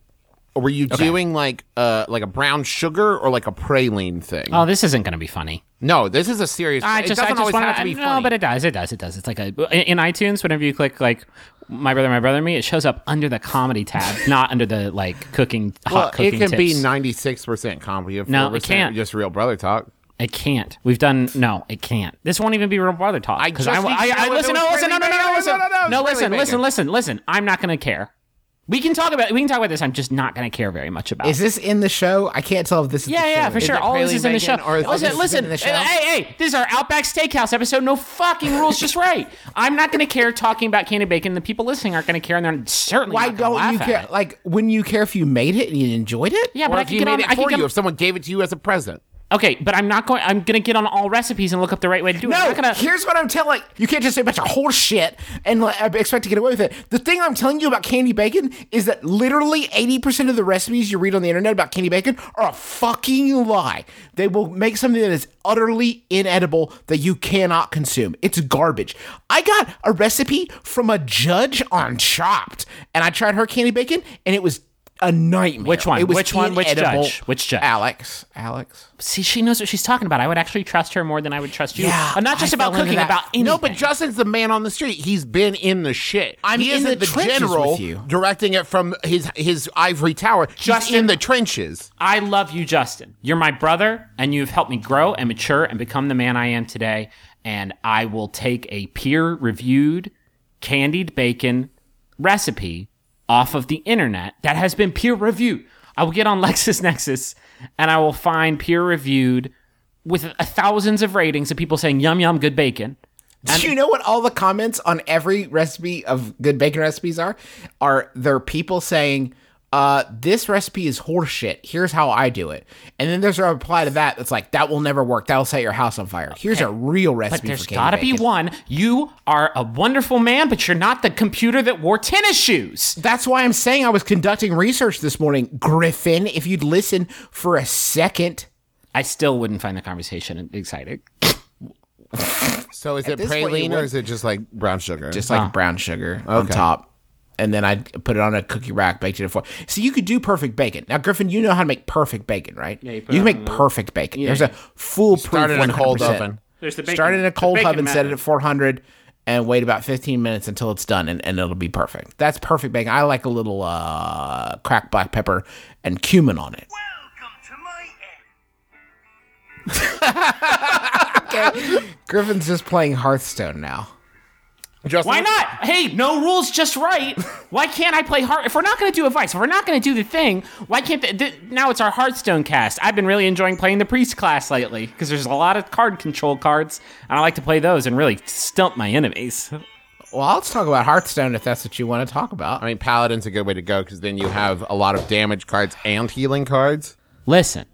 Were you doing like uh like a brown sugar or like a praline thing? Oh, this isn't going to be funny. no, this is a serious. I it just, doesn't I just always want have to be No, funny. but it does. It does. It does. It's like a in, in iTunes. Whenever you click like my brother, my brother, me, it shows up under the comedy tab, not under the like cooking hot well, it cooking can be ninety six percent comedy. and No, it 4% can't. Just real brother talk. It can't. We've done no. It can't. This won't even be real brother talk. I just I, know I, if listen. No, listen. No, no, no, no, listen. No, no, no, No, it's listen, listen, listen, listen. I'm not going to care. We can talk about. We can talk about this. I'm just not going to care very much about. Is this in the show? I can't tell if this is. Yeah, the yeah, show. for sure. All this Praline is in the show. Bacon or listen, this listen. the show? Hey, hey, this is our Outback Steakhouse episode. No fucking rules, just right. I'm not going to care talking about candy bacon. The people listening aren't going to care, and they're certainly Why not don't you laugh care? it. Like, wouldn't you care if you made it and you enjoyed it? Yeah, Or but I if can you get made on. it for get you, if someone gave it to you as a present. Okay, but I'm not going. I'm going to get on all recipes and look up the right way to do it. I'm No, gonna, here's what I'm telling you. You can't just say a bunch of horse shit and like, expect to get away with it. The thing I'm telling you about candy bacon is that literally 80% of the recipes you read on the internet about candy bacon are a fucking lie. They will make something that is utterly inedible that you cannot consume. It's garbage. I got a recipe from a judge on Chopped, and I tried her candy bacon, and it was a nightmare. Which one? It was Which one? Which judge? Which judge? Alex. Alex. See, she knows what she's talking about. I would actually trust her more than I would trust you. Yeah, and not just I about cooking, about anything. No, but Justin's the man on the street. He's been in the shit. I'm he in isn't the trenches general with you. directing it from his his ivory tower. He's Justin- in the trenches. I love you, Justin. You're my brother, and you've helped me grow and mature and become the man I am today. And I will take a peer reviewed candied bacon recipe off of the internet that has been peer reviewed. I will get on LexisNexis and I will find peer reviewed with thousands of ratings of people saying, yum, yum, good bacon. Do you know what all the comments on every recipe of good bacon recipes are? Are there people saying, uh, this recipe is horseshit. Here's how I do it. And then there's a reply to that that's like, that will never work. That'll set your house on fire. Here's a real recipe But there's for got to candy be one. You are a wonderful man, but you're not the computer that wore tennis shoes. That's why I'm saying I was conducting research this morning, Griffin. If you'd listen for a second. I still wouldn't find the conversation exciting. So is it this point, praline or is it just like brown sugar? just like brown sugar on top. And then I'd put it on a cookie rack, baked it in foil. So you could do perfect bacon. Now, Griffin, you know how to make perfect bacon, right? Yeah, you you, put it can on make the- perfect bacon. There's a foolproof Start in a cold oven. There's the bacon. Start it in a cold bacon oven, set it at 400, and wait about 15 minutes until it's done, and, and it'll be perfect. That's perfect bacon. I like a little uh, cracked black pepper and cumin on it. Griffin's just playing Hearthstone now. Justin, Why not? Hey, no rules, just right. Why can't I play Heart? If we're not going to do advice, if we're not going to do the thing, why can't the, the, now it's our Hearthstone cast? I've been really enjoying playing the priest class lately because there's a lot of card control cards, and I like to play those and really stump my enemies. Well, let's talk about Hearthstone if that's what you want to talk about. I mean, paladin's a good way to go because then you have a lot of damage cards and healing cards. Listen,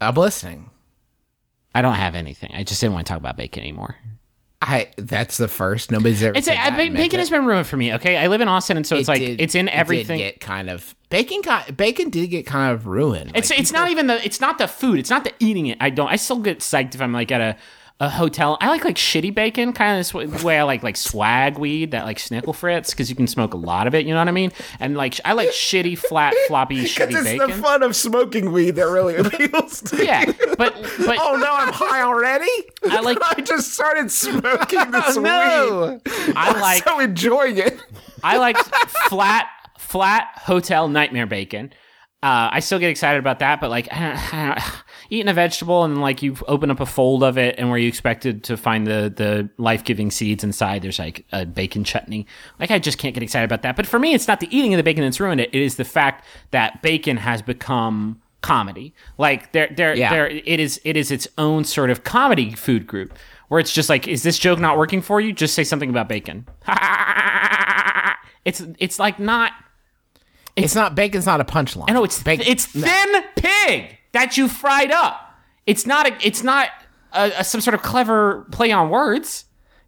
I'm listening. I don't have anything. I just didn't want to talk about bacon anymore. I that's the first. Nobody's ever. It's a, that I, and meant bacon it. has been ruined for me. Okay, I live in Austin, and so it's It like did- it's in it did everything. get kind of bacon. Got bacon did get kind of ruined. It's Like, it's not even the it's not the food. It's not the eating it. I don't. I still get psyched if I'm like at a, a hotel. I like like shitty bacon, kind of this way- I like like swag weed that like snickle fritz because you can smoke a lot of it. You know what I mean? And like I like shitty flat floppy shitty it's bacon. the fun of smoking weed that really appeals to yeah, you. but but Oh no, I'm high already. I like- I just started smoking this no. weed. I like I'm so enjoying it. I like flat flat hotel nightmare bacon. Uh, I still get excited about that, but like I don't, I don't- eating a vegetable and like you open up a fold of it, and where you expected to find the the life giving seeds inside, there's like a bacon chutney. Like I just can't get excited about that. But for me, it's not the eating of the bacon that's ruined it. It is the fact that bacon has become comedy. Like there there Yeah. there it is it is its own sort of comedy food group where it's just like, is this joke not working for you? Just say something about bacon. it's it's like not. It's not bacon's not a punchline. I know it's bacon. it's thin pig that you fried up. It's not a it's not a, a, some sort of clever play on words.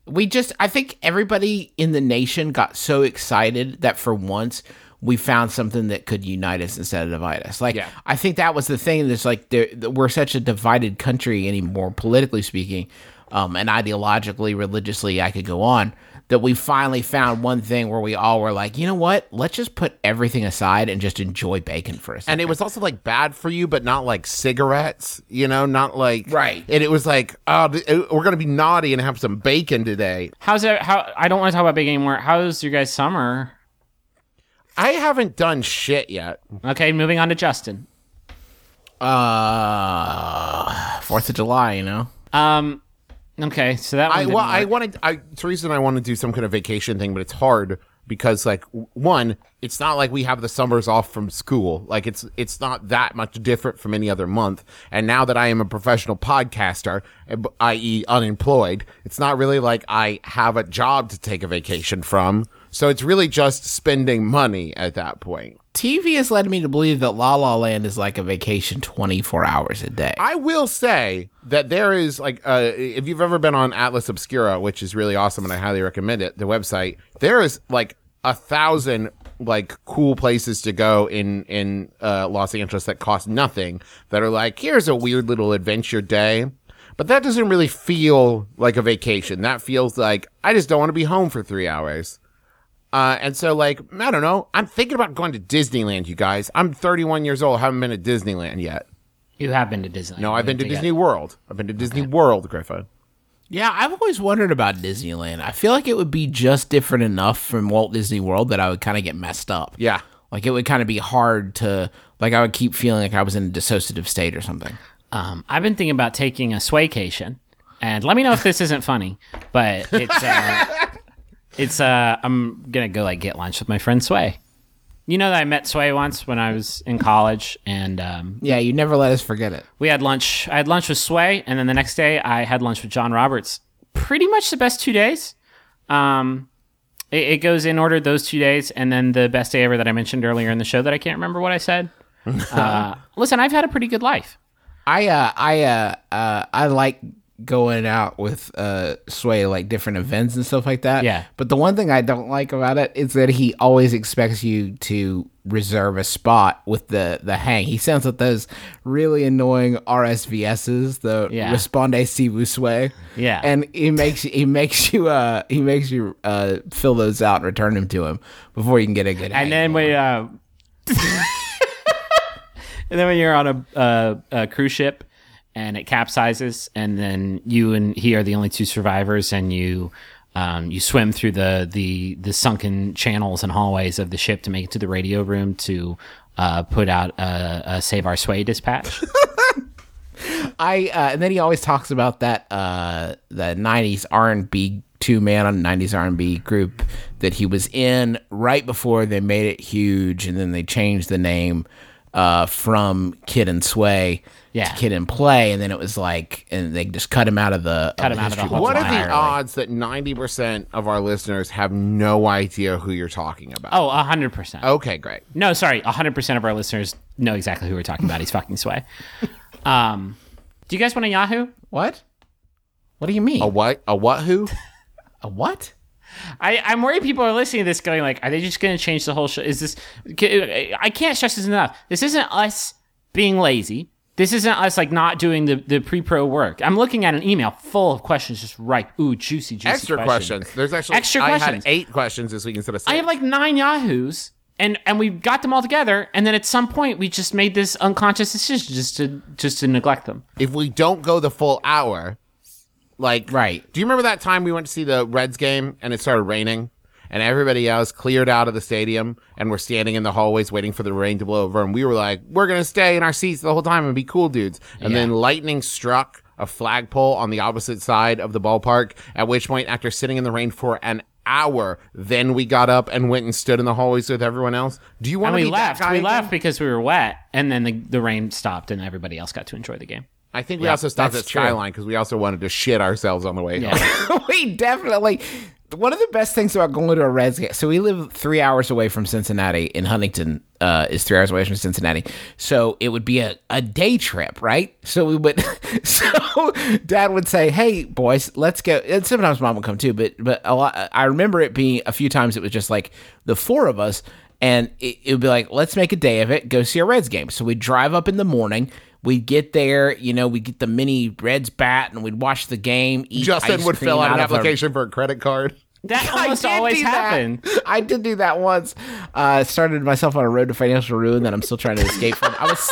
we just I think everybody in the nation got so excited that for once we found something that could unite us instead of divide us. Like Yeah. I think that was the thing. That's like we're such a divided country anymore, politically speaking, um, and ideologically, religiously. I could go on. That we finally found one thing where we all were like, you know what? Let's just put everything aside and just enjoy bacon for a second. and it was also like bad for you, but not like cigarettes, you know, not like Right. And it was like, oh, uh, we're gonna be naughty and have some bacon today. How's it? How I don't want to talk about bacon anymore. How's your guys' summer? I haven't done shit yet. Okay, moving on to Justin. uh Fourth of July, you know. Um, okay, so that I well, I wanted, I Teresa and I want to do some kind of vacation thing, but it's hard because like one, it's not like we have the summers off from school. Like it's it's not that much different from any other month. And now that I am a professional podcaster, eh, i.e., unemployed, it's not really like I have a job to take a vacation from. So it's really just spending money at that point. TV has led me to believe that La La Land is like a vacation 24 hours a day. I will say that there is like uh, if you've ever been on Atlas Obscura, which is really awesome and I highly recommend it, the website, there is like a thousand like cool places to go in in uh, Los Angeles that cost nothing that are like here's a weird little adventure day. But that doesn't really feel like a vacation. That feels like I just don't want to be home for 3 hours. Uh, and so, like, I don't know. I'm thinking about going to Disneyland, you guys. I'm 31 years old. Haven't been to Disneyland yet. you have been to Disneyland. No, I've been to Disney World. I've been to Disney World, Griffin. yeah, I've always wondered about Disneyland. I feel like it would be just different enough from Walt Disney World that I would kind of get messed up. Yeah. Like it would kind of be hard to, like, I would keep feeling like I was in a dissociative state or something. Um, I've been thinking about taking a swaycation, and let me know if this isn't funny, but it's uh, it's uh, I'm gonna go like get lunch with my friend Sway. You know that I met Sway once when I was in college, and um, Yeah, you never let us forget it. we had lunch. I had lunch with Sway, and then the next day I had lunch with John Roberts. Pretty much the best two days. Um, it, it goes in order those two days, and then the best day ever that I mentioned earlier in the show that I can't remember what I said. uh, listen, I've had a pretty good life. I uh I uh uh I like going out with uh Sway like different events and stuff like that. Yeah. But the one thing I don't like about it is that he always expects you to reserve a spot with the the hang. He sounds like those really annoying RSVSs, the Yeah. Responde si vous Sway. Yeah. And he makes he makes you uh he makes you uh fill those out and return them to him before you can get a good and then we uh, and then when you're on a, uh, a cruise ship and it capsizes, and then you and he are the only two survivors, and you um, you swim through the, the the sunken channels and hallways of the ship to make it to the radio room to uh, put out a, a save our sway dispatch. I uh, and then he always talks about that uh, the '90s R&B two man on '90s R&B group that he was in right before they made it huge, and then they changed the name uh, from Kid and Sway Yeah. to Kid and Play, and then it was like, and they just cut him out of the Cut of him out of the whole What are the odds that 90% of our listeners have no idea who you're talking about? oh, hundred percent. Okay, great. No, sorry, hundred percent of our listeners know exactly who we're talking about. He's fucking sway. Um, do you guys want a Yahoo? What? What do you mean? A what? A what who? A what? I, I'm worried people are listening to this going like, are they just going to change the whole show? Is this? I can't stress this enough. This isn't us being lazy. This isn't us like not doing the, the pre-pro work. I'm looking at an email full of questions, just right. Ooh, juicy, juicy Extra questions. questions. There's actually Extra I questions. had eight questions this week instead of six. I have like nine Yahoos, and and we got them all together, and then at some point we just made this unconscious decision just to just to neglect them. if we don't go the full hour, like Right. Do you remember that time we went to see the Reds game and it started raining? And everybody else cleared out of the stadium and we're standing in the hallways waiting for the rain to blow over. And we were like, we're going to stay in our seats the whole time and be cool dudes. And then lightning struck a flagpole on the opposite side of the ballpark. At which point, after sitting in the rain for an hour, then we got up and went and stood in the hallways with everyone else. Do you want And to we be left. We again? left because we were wet, and then the the rain stopped, and everybody else got to enjoy the game. I think we also stopped at that's true. Skyline because we also wanted to shit ourselves on the way home. We definitely one of the best things about going to a Reds game. So we live three hours away from Cincinnati. In Huntington uh, is three hours away from Cincinnati. So it would be a, a day trip, right? So we would. So Dad would say, "Hey boys, let's go." And sometimes Mom would come too, but but a lot. I remember it being a few times. It was just like the four of us, and it, it would be like, "Let's make a day of it. Go see a Reds game." So we'd drive up in the morning. We'd get there, you know, we get the mini Reds bat, and we'd watch the game. Eat Justin ice would cream fill out an of a- application for a credit card. That almost always happened. I did do that once. Uh, started myself on a road to financial ruin that I'm still trying to escape from. I was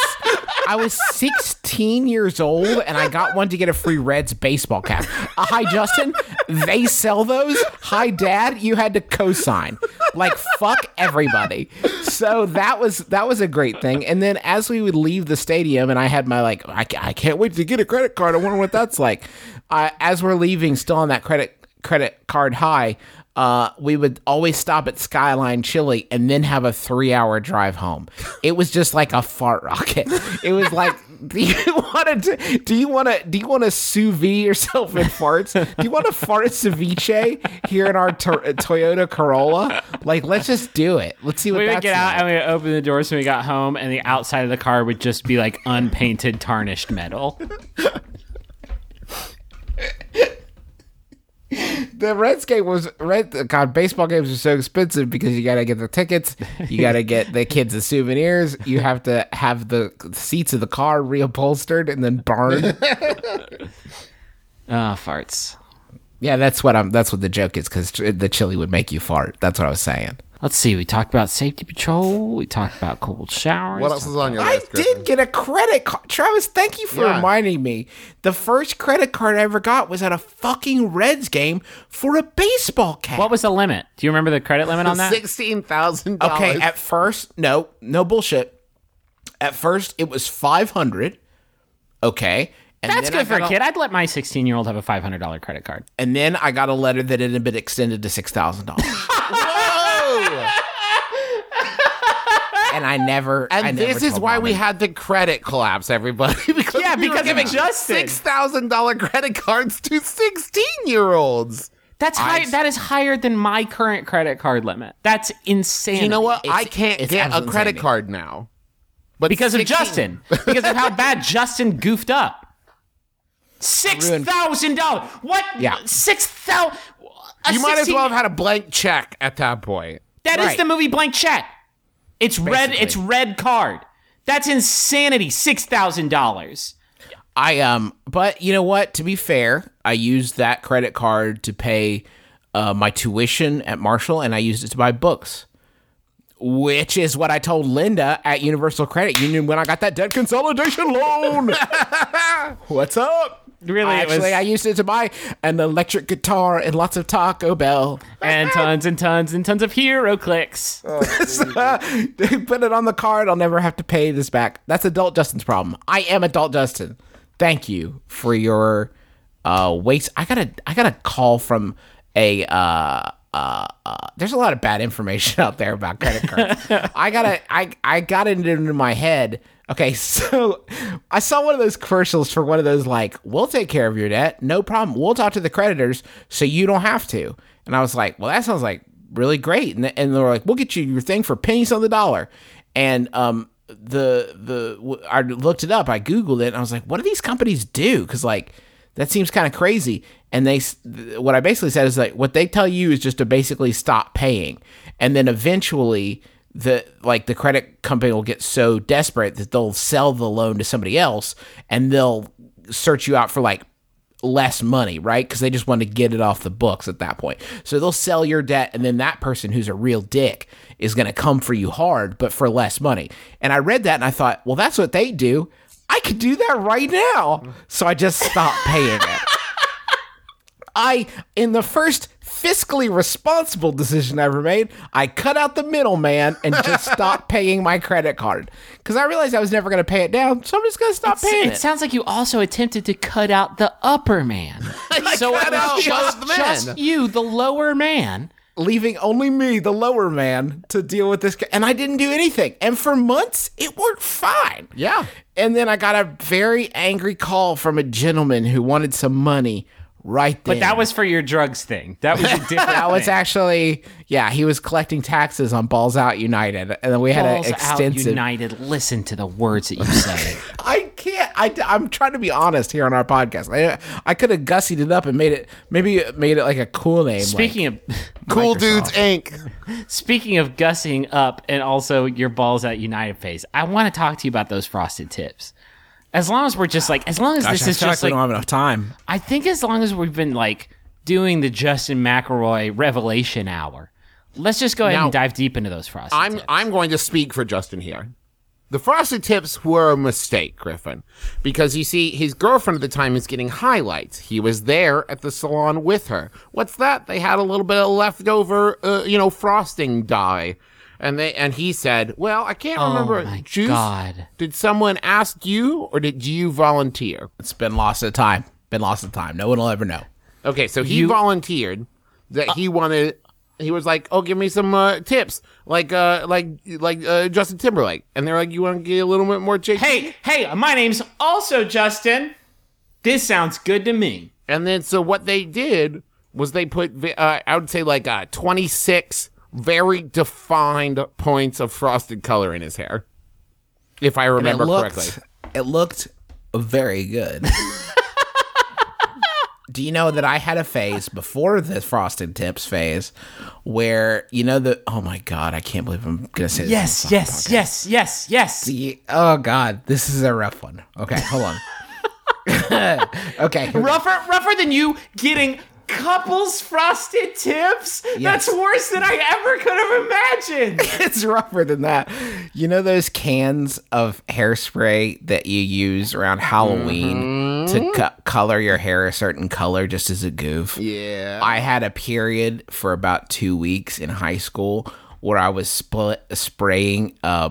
I was 16 years old and I got one to get a free Reds baseball cap. Uh, hi Justin, they sell those. Hi Dad, you had to co-sign. Like fuck everybody. So that was that was a great thing. And then as we would leave the stadium, and I had my like I, I can't wait to get a credit card. I wonder what that's like. Uh, as we're leaving, still on that credit credit card high, uh, we would always stop at Skyline Chili and then have a three hour drive home. It was just like a fart rocket. It was like, do you want to? Do you want to? Do you want to sous vide yourself in farts? Do you want to fart ceviche here in our to- Toyota Corolla? Like, let's just do it. Let's see what We would get out like. and we would open the doors when we got home, and the outside of the car would just be like unpainted, tarnished metal. the Reds game was Red. God, baseball games are so expensive because you got to get the tickets, you got to get the kids the souvenirs, you have to have the seats of the car reupholstered and then burned. Ah, farts. yeah, that's what I'm. That's what the joke is because the chili would make you fart. That's what I was saying. Let's see. We talked about safety patrol. We talked about cold showers. What else is on your I list? I did get a credit card. Travis, thank you for yeah. reminding me. The first credit card I ever got was at a fucking Reds game for a baseball cap. What was the limit? Do you remember the credit limit on that? Sixteen thousand. Okay. At first, no, no bullshit. At first, it was five hundred. Okay. And That's good for a kid. I'd let my 16 year old have a $500 credit card. And then I got a letter that it had been extended to $6,000. and I never. I And never this is why we had the credit collapse, everybody. because Yeah, we because of giving Justin. six thousand dollar credit cards to sixteen year olds. That's high, that is higher than my current credit card limit. That's insane. You know what? It's- I can't get a credit card now. But Because of Justin. Because of how bad Justin goofed up. Six thousand dollars. What? Yeah. Six thousand. You might as well have had a blank check at that point. That is Right. the movie Blank Check. It's red. It's red card. That's insanity. Six thousand dollars. I um, but you know what? To be fair, I used that credit card to pay uh, my tuition at Marshall, and I used it to buy books. Which is what I told Linda at Universal Credit Union when I got that debt consolidation loan. What's up? Really, it was- Actually, I used it to buy an electric guitar and lots of Taco Bell. And tons and tons and tons of HeroClix. Put it on the card. I'll never have to pay this back. That's adult Justin's problem. I am adult Justin. Thank you for your uh waste. I got a I got a call from a uh uh, uh, there's a lot of bad information out there about credit cards. I gotta, I, I got it into my head. Okay, so I saw one of those commercials for one of those like, "We'll take care of your debt, no problem. We'll talk to the creditors, so you don't have to." And I was like, "Well, that sounds like really great." And, and they were like, "We'll get you your thing for pennies on the dollar." And um, the the I looked it up. I googled it, and I was like, "What do these companies do?" Because like that seems kind of crazy. And they, what I basically said is like, what they tell you is just to basically stop paying, and then eventually the like the credit company will get so desperate that they'll sell the loan to somebody else, and they'll search you out for like less money, right? Because they just want to get it off the books at that point. So they'll sell your debt, and then that person who's a real dick is going to come for you hard, but for less money. And I read that and I thought, well, that's what they do. I could do that right now. So I just stopped paying it. I, in the first fiscally responsible decision I ever made, I cut out the middleman and just stopped paying my credit card because I realized I was never going to pay it down. So I'm just going to stop paying it it. sounds like you also attempted to cut out the upper man. so it out was just, just you, the lower man. leaving only me, the lower man, to deal with this. And I didn't do anything. And for months, it worked fine. Yeah. And then I got a very angry call from a gentleman who wanted some money right there. But that was for your drugs thing. That was a different. that was actually yeah. He was collecting taxes on Balls Out United, and then we had Balls an out extensive. United. Listen to the words that you say. I can't. I, I'm trying to be honest here on our podcast. I I could have gussied it up and made it maybe made it like a cool name. Speaking of Cool Microsoft. Dudes Inc. speaking of gussing up and also your balls out United phase, I want to talk to you about those frosted tips. As long as we're just like, as long as Gosh, this I is feel just like we don't have enough time. I think as long as we've been like doing the Justin McElroy revelation hour, let's just go ahead Now, and dive deep into those frosted I'm tips. I'm going to speak for Justin here. The frosted tips were a mistake, Griffin, because you see, his girlfriend at the time is getting highlights. He was there at the salon with her. What's that? They had a little bit of leftover, uh, you know, frosting dye, and they and he said, "Well, I can't remember. Oh my Juice, God. did someone ask you, or did you volunteer?" It's been lost of time. Been lost of time. No one will ever know. Okay, so he You- volunteered that he wanted. He was like, "Oh, give me some uh, tips, like uh, like like uh, Justin Timberlake," and they're like, "You want to get a little bit more JT?" hey, hey, my name's also Justin. This sounds good to me. And then so what they did was they put uh, I would say like uh, 26 very defined points of frosted color in his hair. If I remember it looked, correctly. It looked very good. Do you know that I had a phase before the frosted tips phase where you know the oh my god I can't believe I'm gonna say this Yes, yes, yes, yes, yes. Ye- Oh God, this is a rough one. Okay, hold on. okay, here we go. Rougher, rougher than you getting couples frosted tips. Yes. That's worse than I ever could have imagined. it's rougher than that. You know those cans of hairspray that you use around Halloween to co- color your hair a certain color just as a goof? Yeah. I had a period for about two weeks in high school where I was split, spraying uh,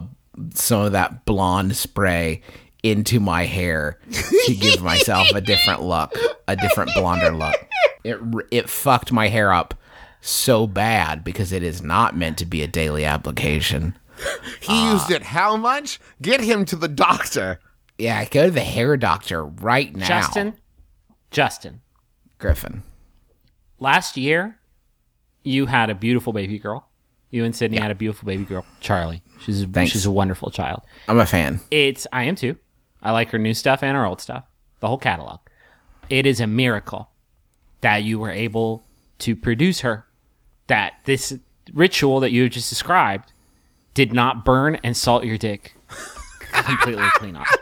some of that blonde spray into my hair to give myself a different look, a different blonder look. It it fucked my hair up so bad because it is not meant to be a daily application. He used it how much? Get him to the doctor. Yeah, go to the hair doctor right now, Justin, Justin, Griffin. last year you had a beautiful baby girl. You and Sydney had a beautiful baby girl, Charlie. She's a, she's a wonderful child. I'm a fan. It's I am too. I like her new stuff and her old stuff, the whole catalog. It is a miracle that you were able to produce her. That this ritual that you just described did not burn and salt your dick completely clean off.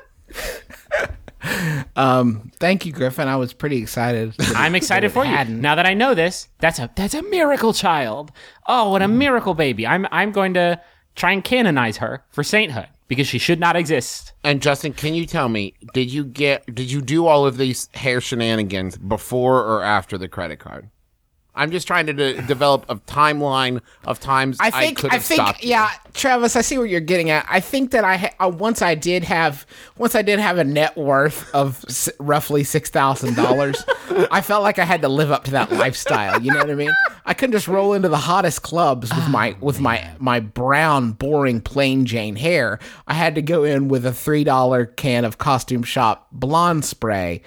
Um, Thank you, Griffin. I was pretty excited. I'm excited for you. hadn't. Now that I know this, that's a that's a miracle child. Oh, what a miracle baby! I'm I'm going to try and canonize her for sainthood because she should not exist. And Justin, can you tell me, did you get did you do all of these hair shenanigans before or after the credit card? I'm just trying to de- develop a timeline of times I, I think I, have think yeah, Travis. I see what you're getting at. I think that I ha- uh, once I did have once I did have a net worth of s- roughly six thousand dollars. I felt like I had to live up to that lifestyle. You know what I mean? I couldn't just roll into the hottest clubs with my with my my brown, boring, plain Jane hair. I had to go in with a three dollar can of costume shop blonde spray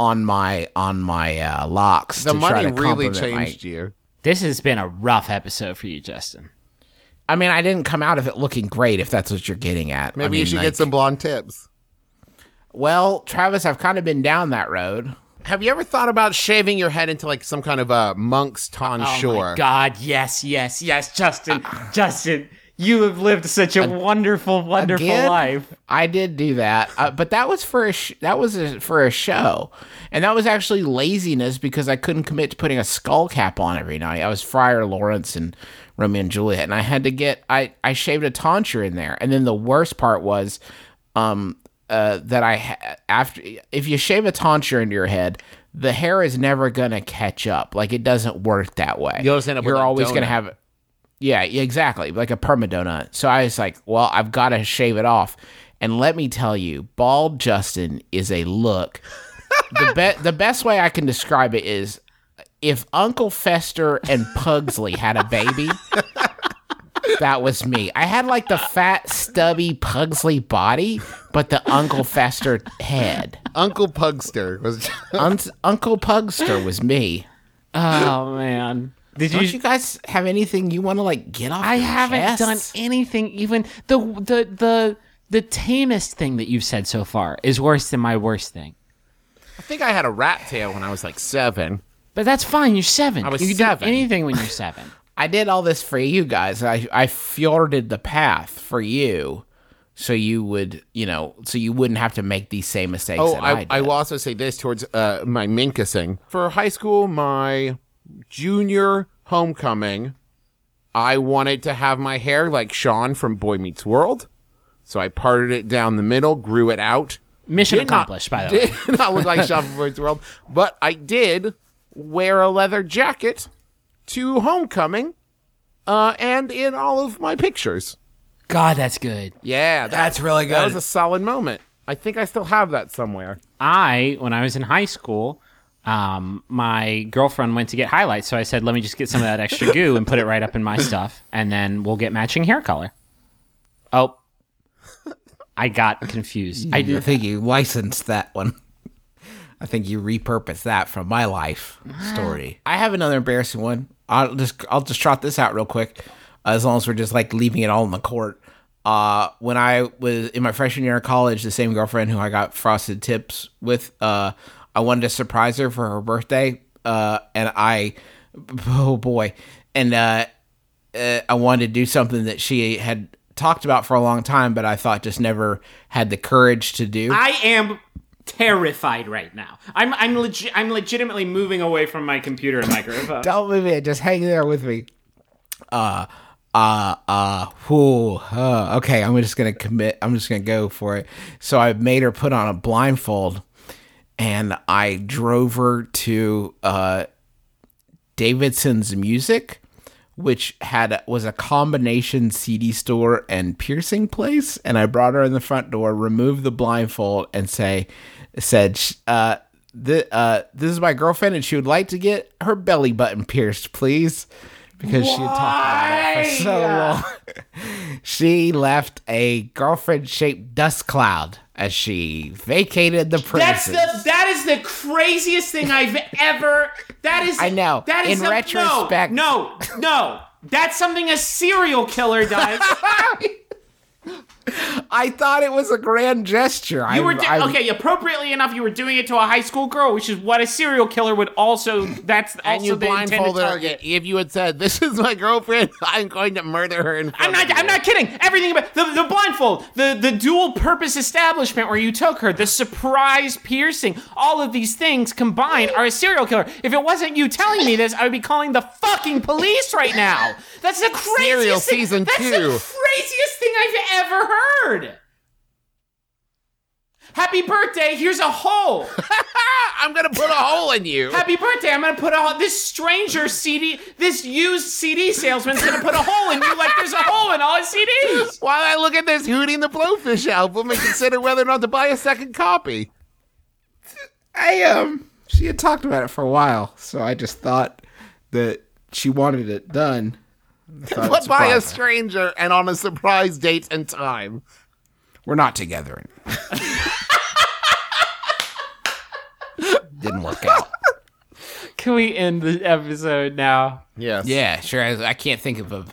on my on my uh, locks. The to try money to really complement my- changed you. This has been a rough episode for you, Justin. I mean, I didn't come out of it looking great. If that's what you're getting at, Maybe I you should like- get some blonde tips. Well, Travis, I've kind of been down that road. Have you ever thought about shaving your head into like some kind of a monk's tonsure? Oh my God! Yes, yes, yes, Justin, Justin, you have lived such a wonderful, wonderful Again? life. I did do that, uh, but that was for a sh- that was a, for a show, and that was actually laziness because I couldn't commit to putting a skull cap on every night. I was Friar Lawrence and Romeo and Juliet, and I had to get I I shaved a tonsure in there, and then the worst part was, um, uh, that I ha- after if you shave a tonsure into your head. The hair is never gonna catch up. Like it doesn't work that way. You'll just end up You're with a always gonna donut. have yeah, yeah, exactly. Like a perma donut. So I was like, well, I've got to shave it off. And let me tell you, bald Justin is a look. the be- the best way I can describe it is if Uncle Fester and Pugsley had a baby, that was me. I had like the fat, stubby Pugsley body, but the Uncle Fester head. Uncle Pugster was. Un- Uncle Pugster was me. Oh man. Did Don't you, you guys have anything you want to like get off? I your haven't chest? done anything even the the the the tamest thing that you've said so far is worse than my worst thing. I think I had a rat tail when I was like seven. But that's fine. You're seven. I was you can seven. do anything when you're seven. I did all this for you guys. I I fjorded the path for you, so you would you know so you wouldn't have to make these same mistakes. Oh, that I, I, did. I will also say this towards uh, my Minkus Khan. For high school, my junior homecoming, I wanted to have my hair like Sean from Boy Meets World. So I parted it down the middle, grew it out. Mission Did not- accomplished, by the way. Did not look like Sean from Boy Meets World. But I did wear a leather jacket to homecoming uh, and in all of my pictures. God, that's good. Yeah, that- That's really good. That was a solid moment. I think I still have that somewhere. I, when I was in high school, um, my girlfriend went to get highlights, so I said, "Let me just get some of that extra goo and put it right up in my stuff, and then we'll get matching hair color." Oh, I got confused. I I think you licensed that one. I think you repurposed that from my life story. I have another embarrassing one. I'll just I'll just trot this out real quick, as long as we're just like leaving it all in the court. Uh, when I was in my freshman year of college, the same girlfriend who I got frosted tips with, uh, I wanted to surprise her for her birthday, uh, and I, oh boy, and uh, uh, I wanted to do something that she had talked about for a long time, but I thought just never had the courage to do. I am terrified right now. I'm I'm legit. I'm legitimately moving away from my computer and microphone. Don't move it. Just hang there with me. Uh, uh, uh, whew, uh, okay, I'm just gonna commit. I'm just gonna go for it. So I made her put on a blindfold, and I drove her to uh, Davidson's Music, which had was a combination CD store and piercing place. And I brought her in the front door, removed the blindfold, and say, said, uh, the, uh, this is my girlfriend, and she would like to get her belly button pierced, please. Because she had talked about it for so long. she left a girlfriend shaped dust cloud as she vacated the That's premises. the that is the craziest thing I've ever. That is. I know. That is In some- retrospect- No, no, no. That's something a serial killer does. I thought it was a grand gesture. You were do- I- okay. Appropriately enough, you were doing it to a high school girl, which is what a serial killer would also. That's also and you the blindfolded her. target. If you had said, "This is my girlfriend," I'm going to murder her. In I'm not. I'm not kidding. Everything about the, the blindfold, the the dual purpose establishment where you took her, the surprise piercing, all of these things combined are a serial killer. If it wasn't you telling me this, I would be calling the fucking police right now. That's the craziest Serial thing. season That's two. the craziest thing I've ever heard. Happy birthday! Here's a hole. I'm gonna put a hole in you. Happy birthday! I'm gonna put a hole. This stranger CD, this used CD salesman's gonna put a hole in you like there's a hole in all his CDs. While I look at this Hootie and the Blowfish album and consider whether or not to buy a second copy. I um she had talked about it for a while, so I just thought that she wanted it done. I But by a surprise her. stranger and on a surprise date and time. We're not together. Didn't work out. Can we end the episode now? Yes. Yeah, sure. I, I can't think of a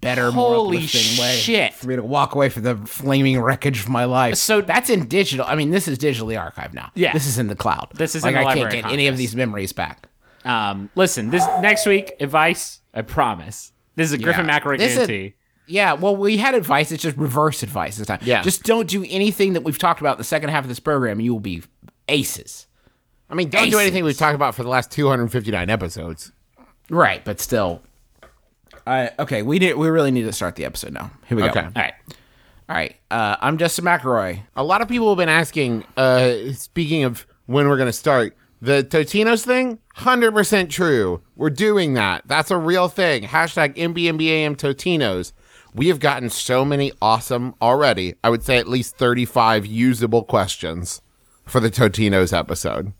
better, Holy more uplifting way shit. for me to walk away from the flaming wreckage of my life. So- that's in digital. I mean, this is digitally archived now. Yeah. this is in the cloud. This is like in the I can't get of any of these memories back. Um, listen, this next week advice. I promise. This is a Griffin Yeah. McElroy This is- Yeah, well, we had advice. It's just reverse advice this time. Yeah. just don't do anything that we've talked about in the second half of this program, and you will be aces. I mean, don't do anything we've talked about for the last 259 episodes. Right, but still. I okay. We did. We really need to start the episode now. Here we Okay. go. All right. All right. Uh, I'm Justin McElroy. A lot of people have been asking, uh, speaking of when we're going to start, the Totinos thing, 100% true. We're doing that. That's a real thing. Hashtag MBMBAM Totinos. We have gotten so many awesome already. I would say at least 35 usable questions for the Totinos episode.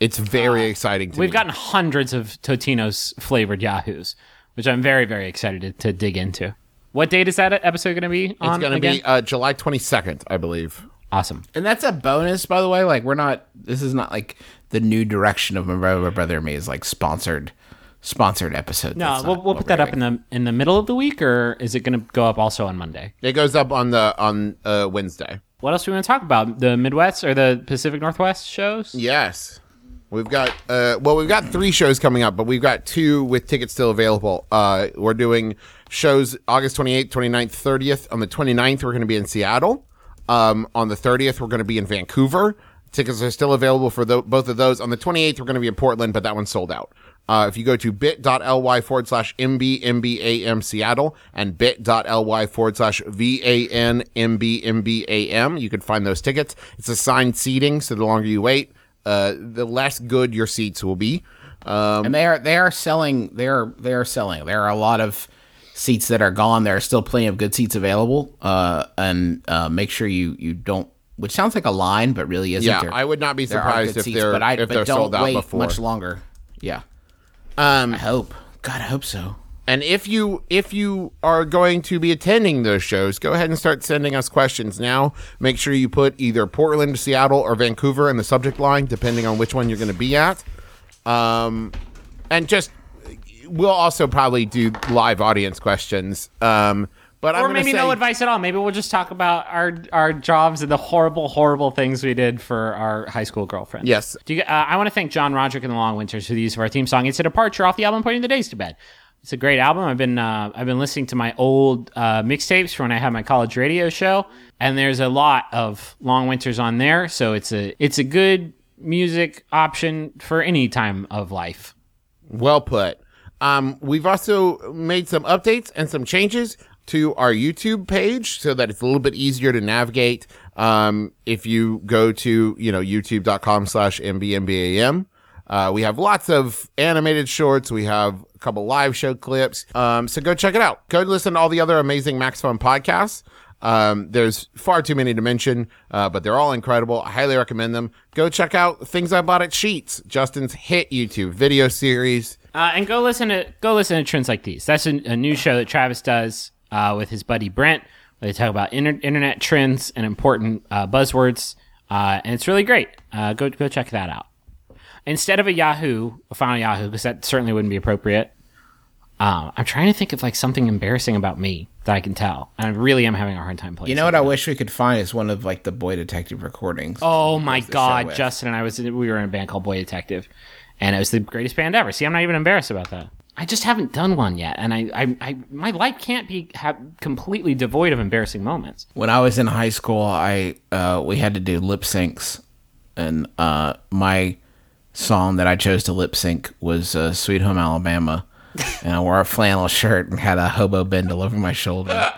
It's very exciting to We've me. gotten hundreds of Totino's flavored Yahoos, which I'm very, very excited to, to dig into. What date is that episode going to be on It's going to be uh, July 22nd, I believe. Awesome. And that's a bonus, by the way. Like we're not. This is not like the new direction of my brother, my brother and me is like sponsored, sponsored episode. No, we'll, we'll put that up in the in the middle of the week, or is it going to go up also on Monday? It goes up on the on uh, Wednesday. What else do we want to talk about? The Midwest or the Pacific Northwest shows? Yes. We've got uh well we've got three shows coming up, but we've got two with tickets still available. Uh we're doing shows August 28th, 29th, 30th. On the 29th we're going to be in Seattle. Um on the 30th we're going to be in Vancouver. Tickets are still available for tho- both of those. On the 28th we're going to be in Portland, but that one's sold out. Uh, if you go to bit.ly forward slash MBMBAM Seattle and bit.ly forward slash VANMBMBAM, you can find those tickets. It's assigned seating, so the longer you wait, uh, the less good your seats will be. Um, and they are they are selling. They are they are selling. There are a lot of seats that are gone. There are still plenty of good seats available. Uh, and uh, make sure you you don't. Which sounds like a line, but really isn't. Yeah, There- I would not be surprised if seats, they're but I, if but they're don't sold out wait before. much longer. Yeah, Um, I hope. God, I hope so. And if you if you are going to be attending those shows, go ahead and start sending us questions now. Make sure you put either Portland, Seattle, or Vancouver in the subject line, depending on which one you're going to be at. Um, and just we'll also probably do live audience questions. Um, but I'm or maybe say, no advice at all. Maybe we'll just talk about our our jobs and the horrible, horrible things we did for our high school girlfriend. Yes. Do you, uh, I want to thank John Roderick and the Long Winters for the use of our theme song. It's a departure off the album "Putting the Days to Bed." It's a great album. I've been uh, I've been listening to my old uh, mixtapes from when I had my college radio show, and there's a lot of Long Winters on there. So it's a it's a good music option for any time of life. Well put. Um, we've also made some updates and some changes to our YouTube page so that it's a little bit easier to navigate. Um, if you go to, you know, youtube.com slash MBMBAM, uh, we have lots of animated shorts. We have a couple live show clips. Um, so go check it out. Go listen to all the other amazing Max Fun podcasts. Um, there's far too many to mention, uh, but they're all incredible. I highly recommend them. Go check out Things I Bought at Sheetz, Justin's hit YouTube video series. Uh, and go listen to go listen to trends like these. That's a, a new show that Travis does uh, with his buddy Brent. Where they talk about inter- internet trends and important uh, buzzwords, uh, and it's really great. Uh, go go check that out. Instead of a Yahoo, a final Yahoo, because that certainly wouldn't be appropriate. Um, I'm trying to think of like something embarrassing about me that I can tell, and I really am having a hard time playing. You know what I wish we could find is one of like the Boy Detective recordings. Oh my God. Justin and I was we were in a band called Boy Detective, and it was the greatest band ever. See, I'm not even embarrassed about that. I just haven't done one yet, and I, I, I my life can't be ha- completely devoid of embarrassing moments. when I was in high school, I uh, we had to do lip syncs, and uh, my song that I chose to lip sync was uh, "Sweet Home Alabama," and I wore a flannel shirt and had a hobo bindle over my shoulder,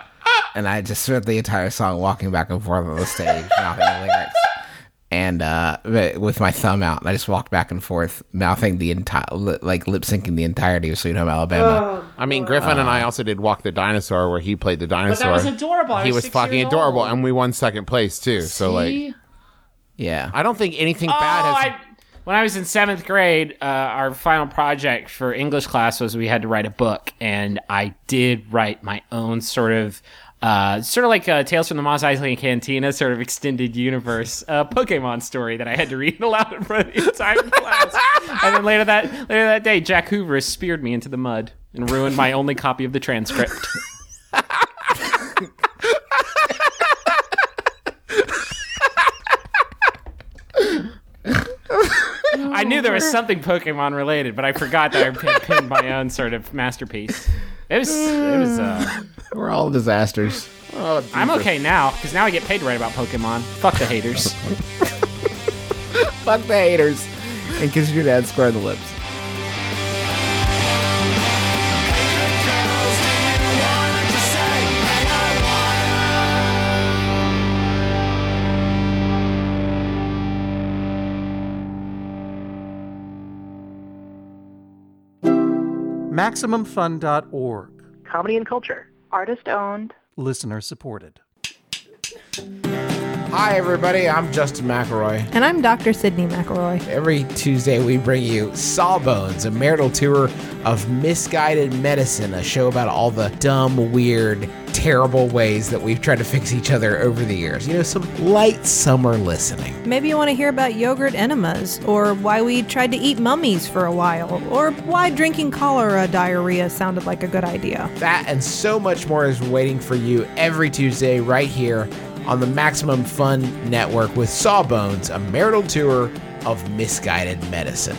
and I just spent the entire song walking back and forth on the stage, mouthing the lyrics, and uh, with my thumb out, I just walked back and forth, mouthing the entire, like lip syncing the entirety of "Sweet Home Alabama." I mean, Griffin and I also did Walk the Dinosaur, where he played the dinosaur. That was adorable. I he was was fucking adorable, old. and we won second place too. So like, yeah, I don't think anything Oh, bad has. I, when I was in seventh grade, uh, our final project for English class was we had to write a book, and I did write my own sort of. Uh, sort of like uh, Tales from the Mos Eisley Cantina, sort of extended universe uh, Pokemon story that I had to read aloud in front of the entire class. And then later that later that day, Jack Hoover speared me into the mud and ruined my only copy of the transcript. I knew there was something Pokemon related, but I forgot that I had pinned my own sort of masterpiece. It was, it was. Uh, we're all disasters. I'm okay now because now I get paid to write about Pokemon. Fuck the haters. Fuck the haters. And kiss your dad square in the lips. MaximumFun.org. comedy and culture. Artist owned. Listener supported. Hi, everybody. I'm Justin McElroy. And I'm Dr. Sydnee McElroy. Every Tuesday, we bring you Sawbones, a marital tour of misguided medicine, a show about all the dumb, weird, terrible ways that we've tried to fix each other over the years. You know, some light summer listening. Maybe you want to hear about yogurt enemas, or why we tried to eat mummies for a while, or why drinking cholera diarrhea sounded like a good idea. That and so much more is waiting for you every Tuesday right here on the Maximum Fun Network with Sawbones, a marital tour of misguided medicine.